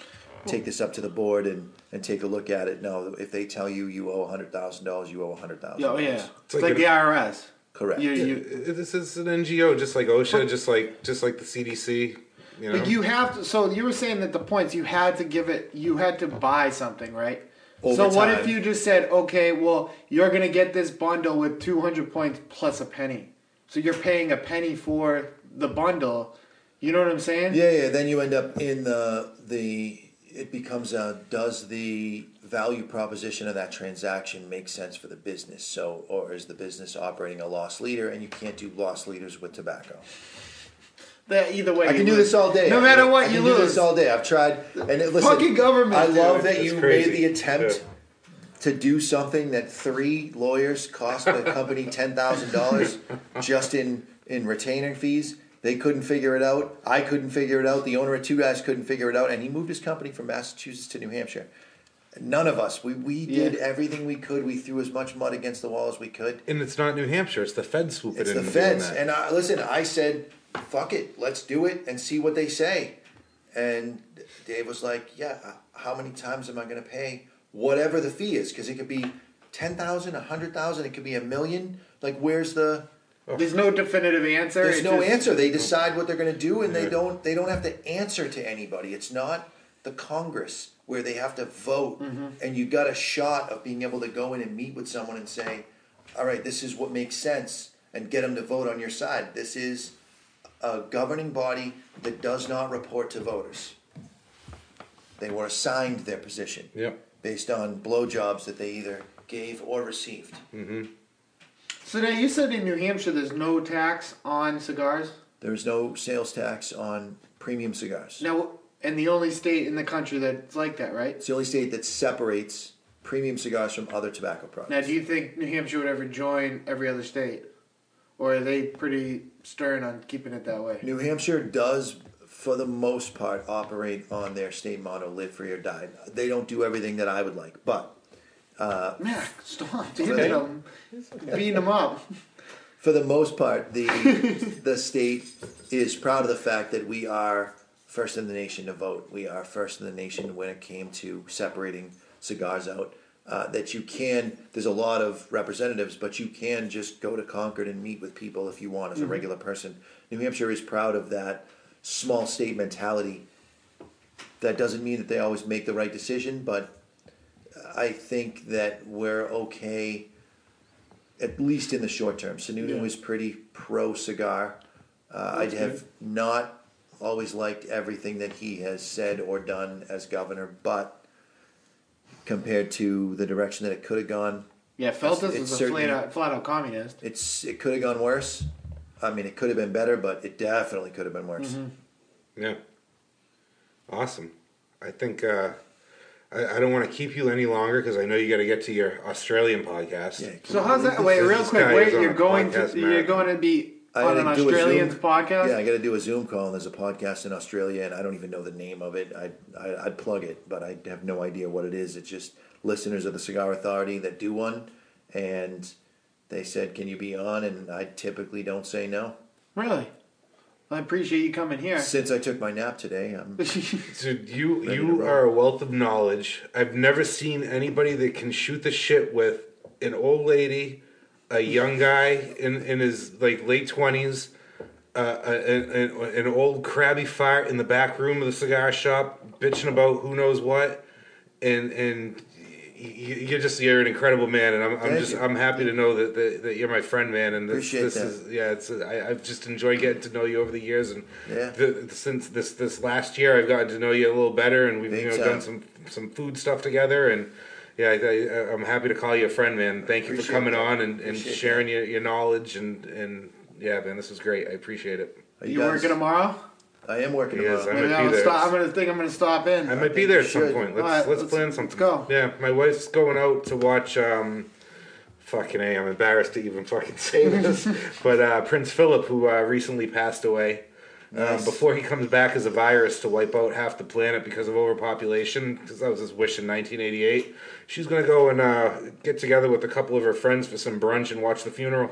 S9: take this up to the board and, and take a look at it. No, if they tell you you owe hundred thousand dollars, you owe hundred thousand.
S10: Oh yeah, it's,
S1: like
S10: like,
S1: an-
S10: the IRS.
S9: Correct.
S10: You, you,
S1: this is an NGO, just like OSHA, just like just like the CDC. You know,
S10: But you have to. So you were saying that the points you had to give it. You had to buy something, right?
S9: Over
S10: so what if you just said, okay, well, you're gonna get this bundle with 200 points plus a penny. So you're paying a penny for the bundle. You know what I'm saying?
S9: Yeah, yeah. Then you end up in the the. It becomes a does the value proposition of that transaction make sense for the business? So, or is the business operating a loss leader? And you can't do loss leaders with tobacco.
S10: That either way,
S9: I can do
S10: lose.
S9: this all day.
S10: No matter what,
S9: I
S10: you
S9: can do
S10: lose.
S9: this all day. I've tried, and it, listen,
S10: Fucking government,
S9: I
S10: dude.
S9: love that
S1: It's
S9: you
S1: crazy.
S9: made the attempt
S1: Yeah.
S9: to do something that three lawyers cost the company ten thousand dollars just in in retainer fees. They couldn't figure it out. I couldn't figure it out. The owner of Two Guys couldn't figure it out, and he moved his company from Massachusetts to New Hampshire. None of us. We we did
S10: Yeah.
S9: everything we could. We threw as much mud against the wall as we could.
S1: and it's not New Hampshire; it's the feds swooping
S9: It's
S1: in.
S9: the
S1: and
S9: feds. And I, listen, I said, fuck it, let's do it and see what they say. And Dave was like, yeah, uh, how many times am I going to pay whatever the fee is? Because it could be 10,000, 100,000, it could be a million. Like, where's the.
S10: There's no definitive answer.
S9: There's no
S10: just-
S9: answer. They decide what they're going to do, and they don't. They don't have to answer to anybody. It's not the Congress where they have to vote,
S10: Mm-hmm.
S9: and you got a shot of being able to go in and meet with someone and say, "All right, this is what makes sense," and get them to vote on your side. This is a governing body that does not report to voters. They were assigned their position
S1: Yep.
S9: based on blowjobs that they either gave or received. Mm-hmm.
S10: So now you said in New Hampshire there's no tax on cigars.
S9: There is no sales tax on premium cigars.
S10: Now, and the only state in the country that's like that, right?
S9: It's the only state that separates premium cigars from other tobacco products.
S10: Now, do you think New Hampshire would ever join every other state, or are they pretty stern on keeping it that way?
S9: New Hampshire does, for the most part, operate on their state motto "Live free or die." They don't do everything that I would like, but uh,
S10: Mac, stop, damn
S9: Okay.
S10: it, I'm beating them up.
S9: for the most part, the the state is proud of the fact that we are first in the nation to vote. We are first in the nation when it came to separating cigars out. Uh, that you can, there's a lot of representatives, but you can just go to Concord and meet with people if you want as a regular person. New Hampshire is proud of that small state mentality. That doesn't mean that they always make the right decision, but I think that we're okay at least in the short term. Sununu was pretty pro cigar. Uh, I have not always liked everything that he has said or done as governor, but compared to the direction that it could have gone,
S10: Yeah, Feltes
S9: It's
S10: is a flat out, flat out communist.
S9: it's it could have gone worse. I mean, it could have been better, but it definitely could have been worse.
S1: Yeah. Awesome. I think uh, I, I don't want to keep you any longer because I know you got to get to your Australian podcast.
S9: Yeah,
S10: So how's that? Wait, real quick.
S1: guy
S10: Wait, you're going to
S1: podcast
S10: you're going to be
S9: I
S10: on
S9: gotta
S10: an
S9: do
S10: Australians podcast.
S9: Yeah, I got to do a Zoom call, and there's a podcast in Australia, and I don't even know the name of it. I, I I'd plug it, but I have no idea what it is. It's just listeners of the Cigar Authority that do one, and they said, "Can you be on?" And I typically don't say no.
S10: Really? I appreciate you coming here.
S9: Since I took my nap today, I'm
S1: Dude, you you are a wealth of knowledge. I've never seen anybody that can shoot the shit with an old lady, a young guy in in his like late twenties, uh, an, old crabby fart in the back room of the cigar shop, bitching about who knows what, and and you- you're just you're an incredible man, and I'm, I'm just
S9: you.
S1: I'm happy to know that, that, that you're my friend, man. And this,
S9: Appreciate
S1: this is yeah, it's I, I've just enjoyed getting to know you over the years, and
S9: Yeah.
S1: the, since this this last year, I've gotten to know you a little better, and we've
S9: Big
S1: you know
S9: time.
S1: done some some food stuff together, and yeah, I, I, I'm happy to call you a friend, man. Thank you
S9: Appreciate
S1: for coming
S9: that.
S1: on and, and sharing your, your knowledge and and yeah, man, this is great. I appreciate it.
S9: Are
S10: You
S9: guys-
S10: working tomorrow?
S9: I am working
S1: He
S9: tomorrow.
S1: I
S10: Maybe
S1: might
S10: I'm
S1: be
S10: gonna
S1: there.
S10: stop. I'm gonna think I'm gonna stop in.
S1: I might be there at some point. Let's
S10: All right,
S1: let's,
S10: let's-
S1: plan
S10: let's
S1: something.
S10: go.
S1: Yeah, my wife's going out to watch um, fucking a, I'm embarrassed to even fucking say this, but uh, Prince Philip, who uh, recently passed away. Um, before he comes back as a virus to wipe out half the planet because of overpopulation, because that was his wish in 1988, she's gonna go and uh, get together with a couple of her friends for some brunch and watch the funeral.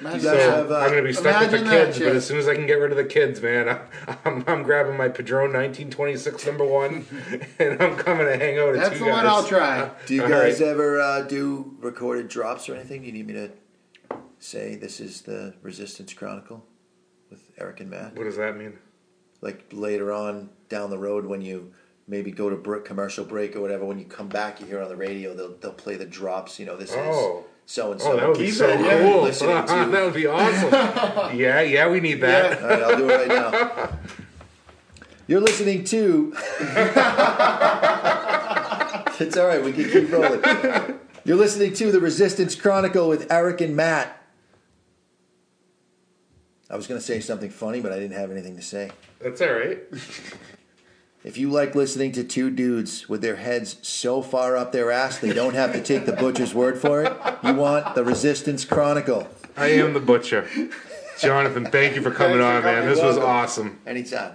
S10: Imagine
S1: So
S9: have, uh,
S1: I'm gonna be stuck with the
S10: imagine that
S1: kids, but as soon as I can get rid of the kids, man, I'm, I'm, I'm grabbing my Padron 1926 number one, and I'm coming to hang out. At
S10: That's
S1: two
S10: the one. I'll try.
S9: Do you guys
S1: right.
S9: ever uh, do recorded drops or anything? Do you need me to say this is the Resistance Chronicle with Eric and Matt?
S1: What does that mean?
S9: Like later on down the road when you maybe go to commercial break or whatever, when you come back, you hear on the radio they'll they'll play the drops. You know, this
S1: Oh.
S9: is so and
S1: Oh,
S9: so.
S1: that would be so cool. that would be awesome. yeah, yeah, we need that.
S9: All right, I'll do it right now. You're listening to. it's all right. We can keep rolling. You're listening to the Resistance Chronicle with Eric and Matt. I was going to say something funny, but I didn't have anything to say.
S1: That's all right.
S9: If you like listening to two dudes with their heads so far up their ass they don't have to take the butcher's word for it, you want the Resistance Chronicle.
S1: I am the butcher. Jonathan, thank you for coming on, man.
S9: coming.
S1: This was
S9: Welcome.
S1: awesome.
S9: Anytime.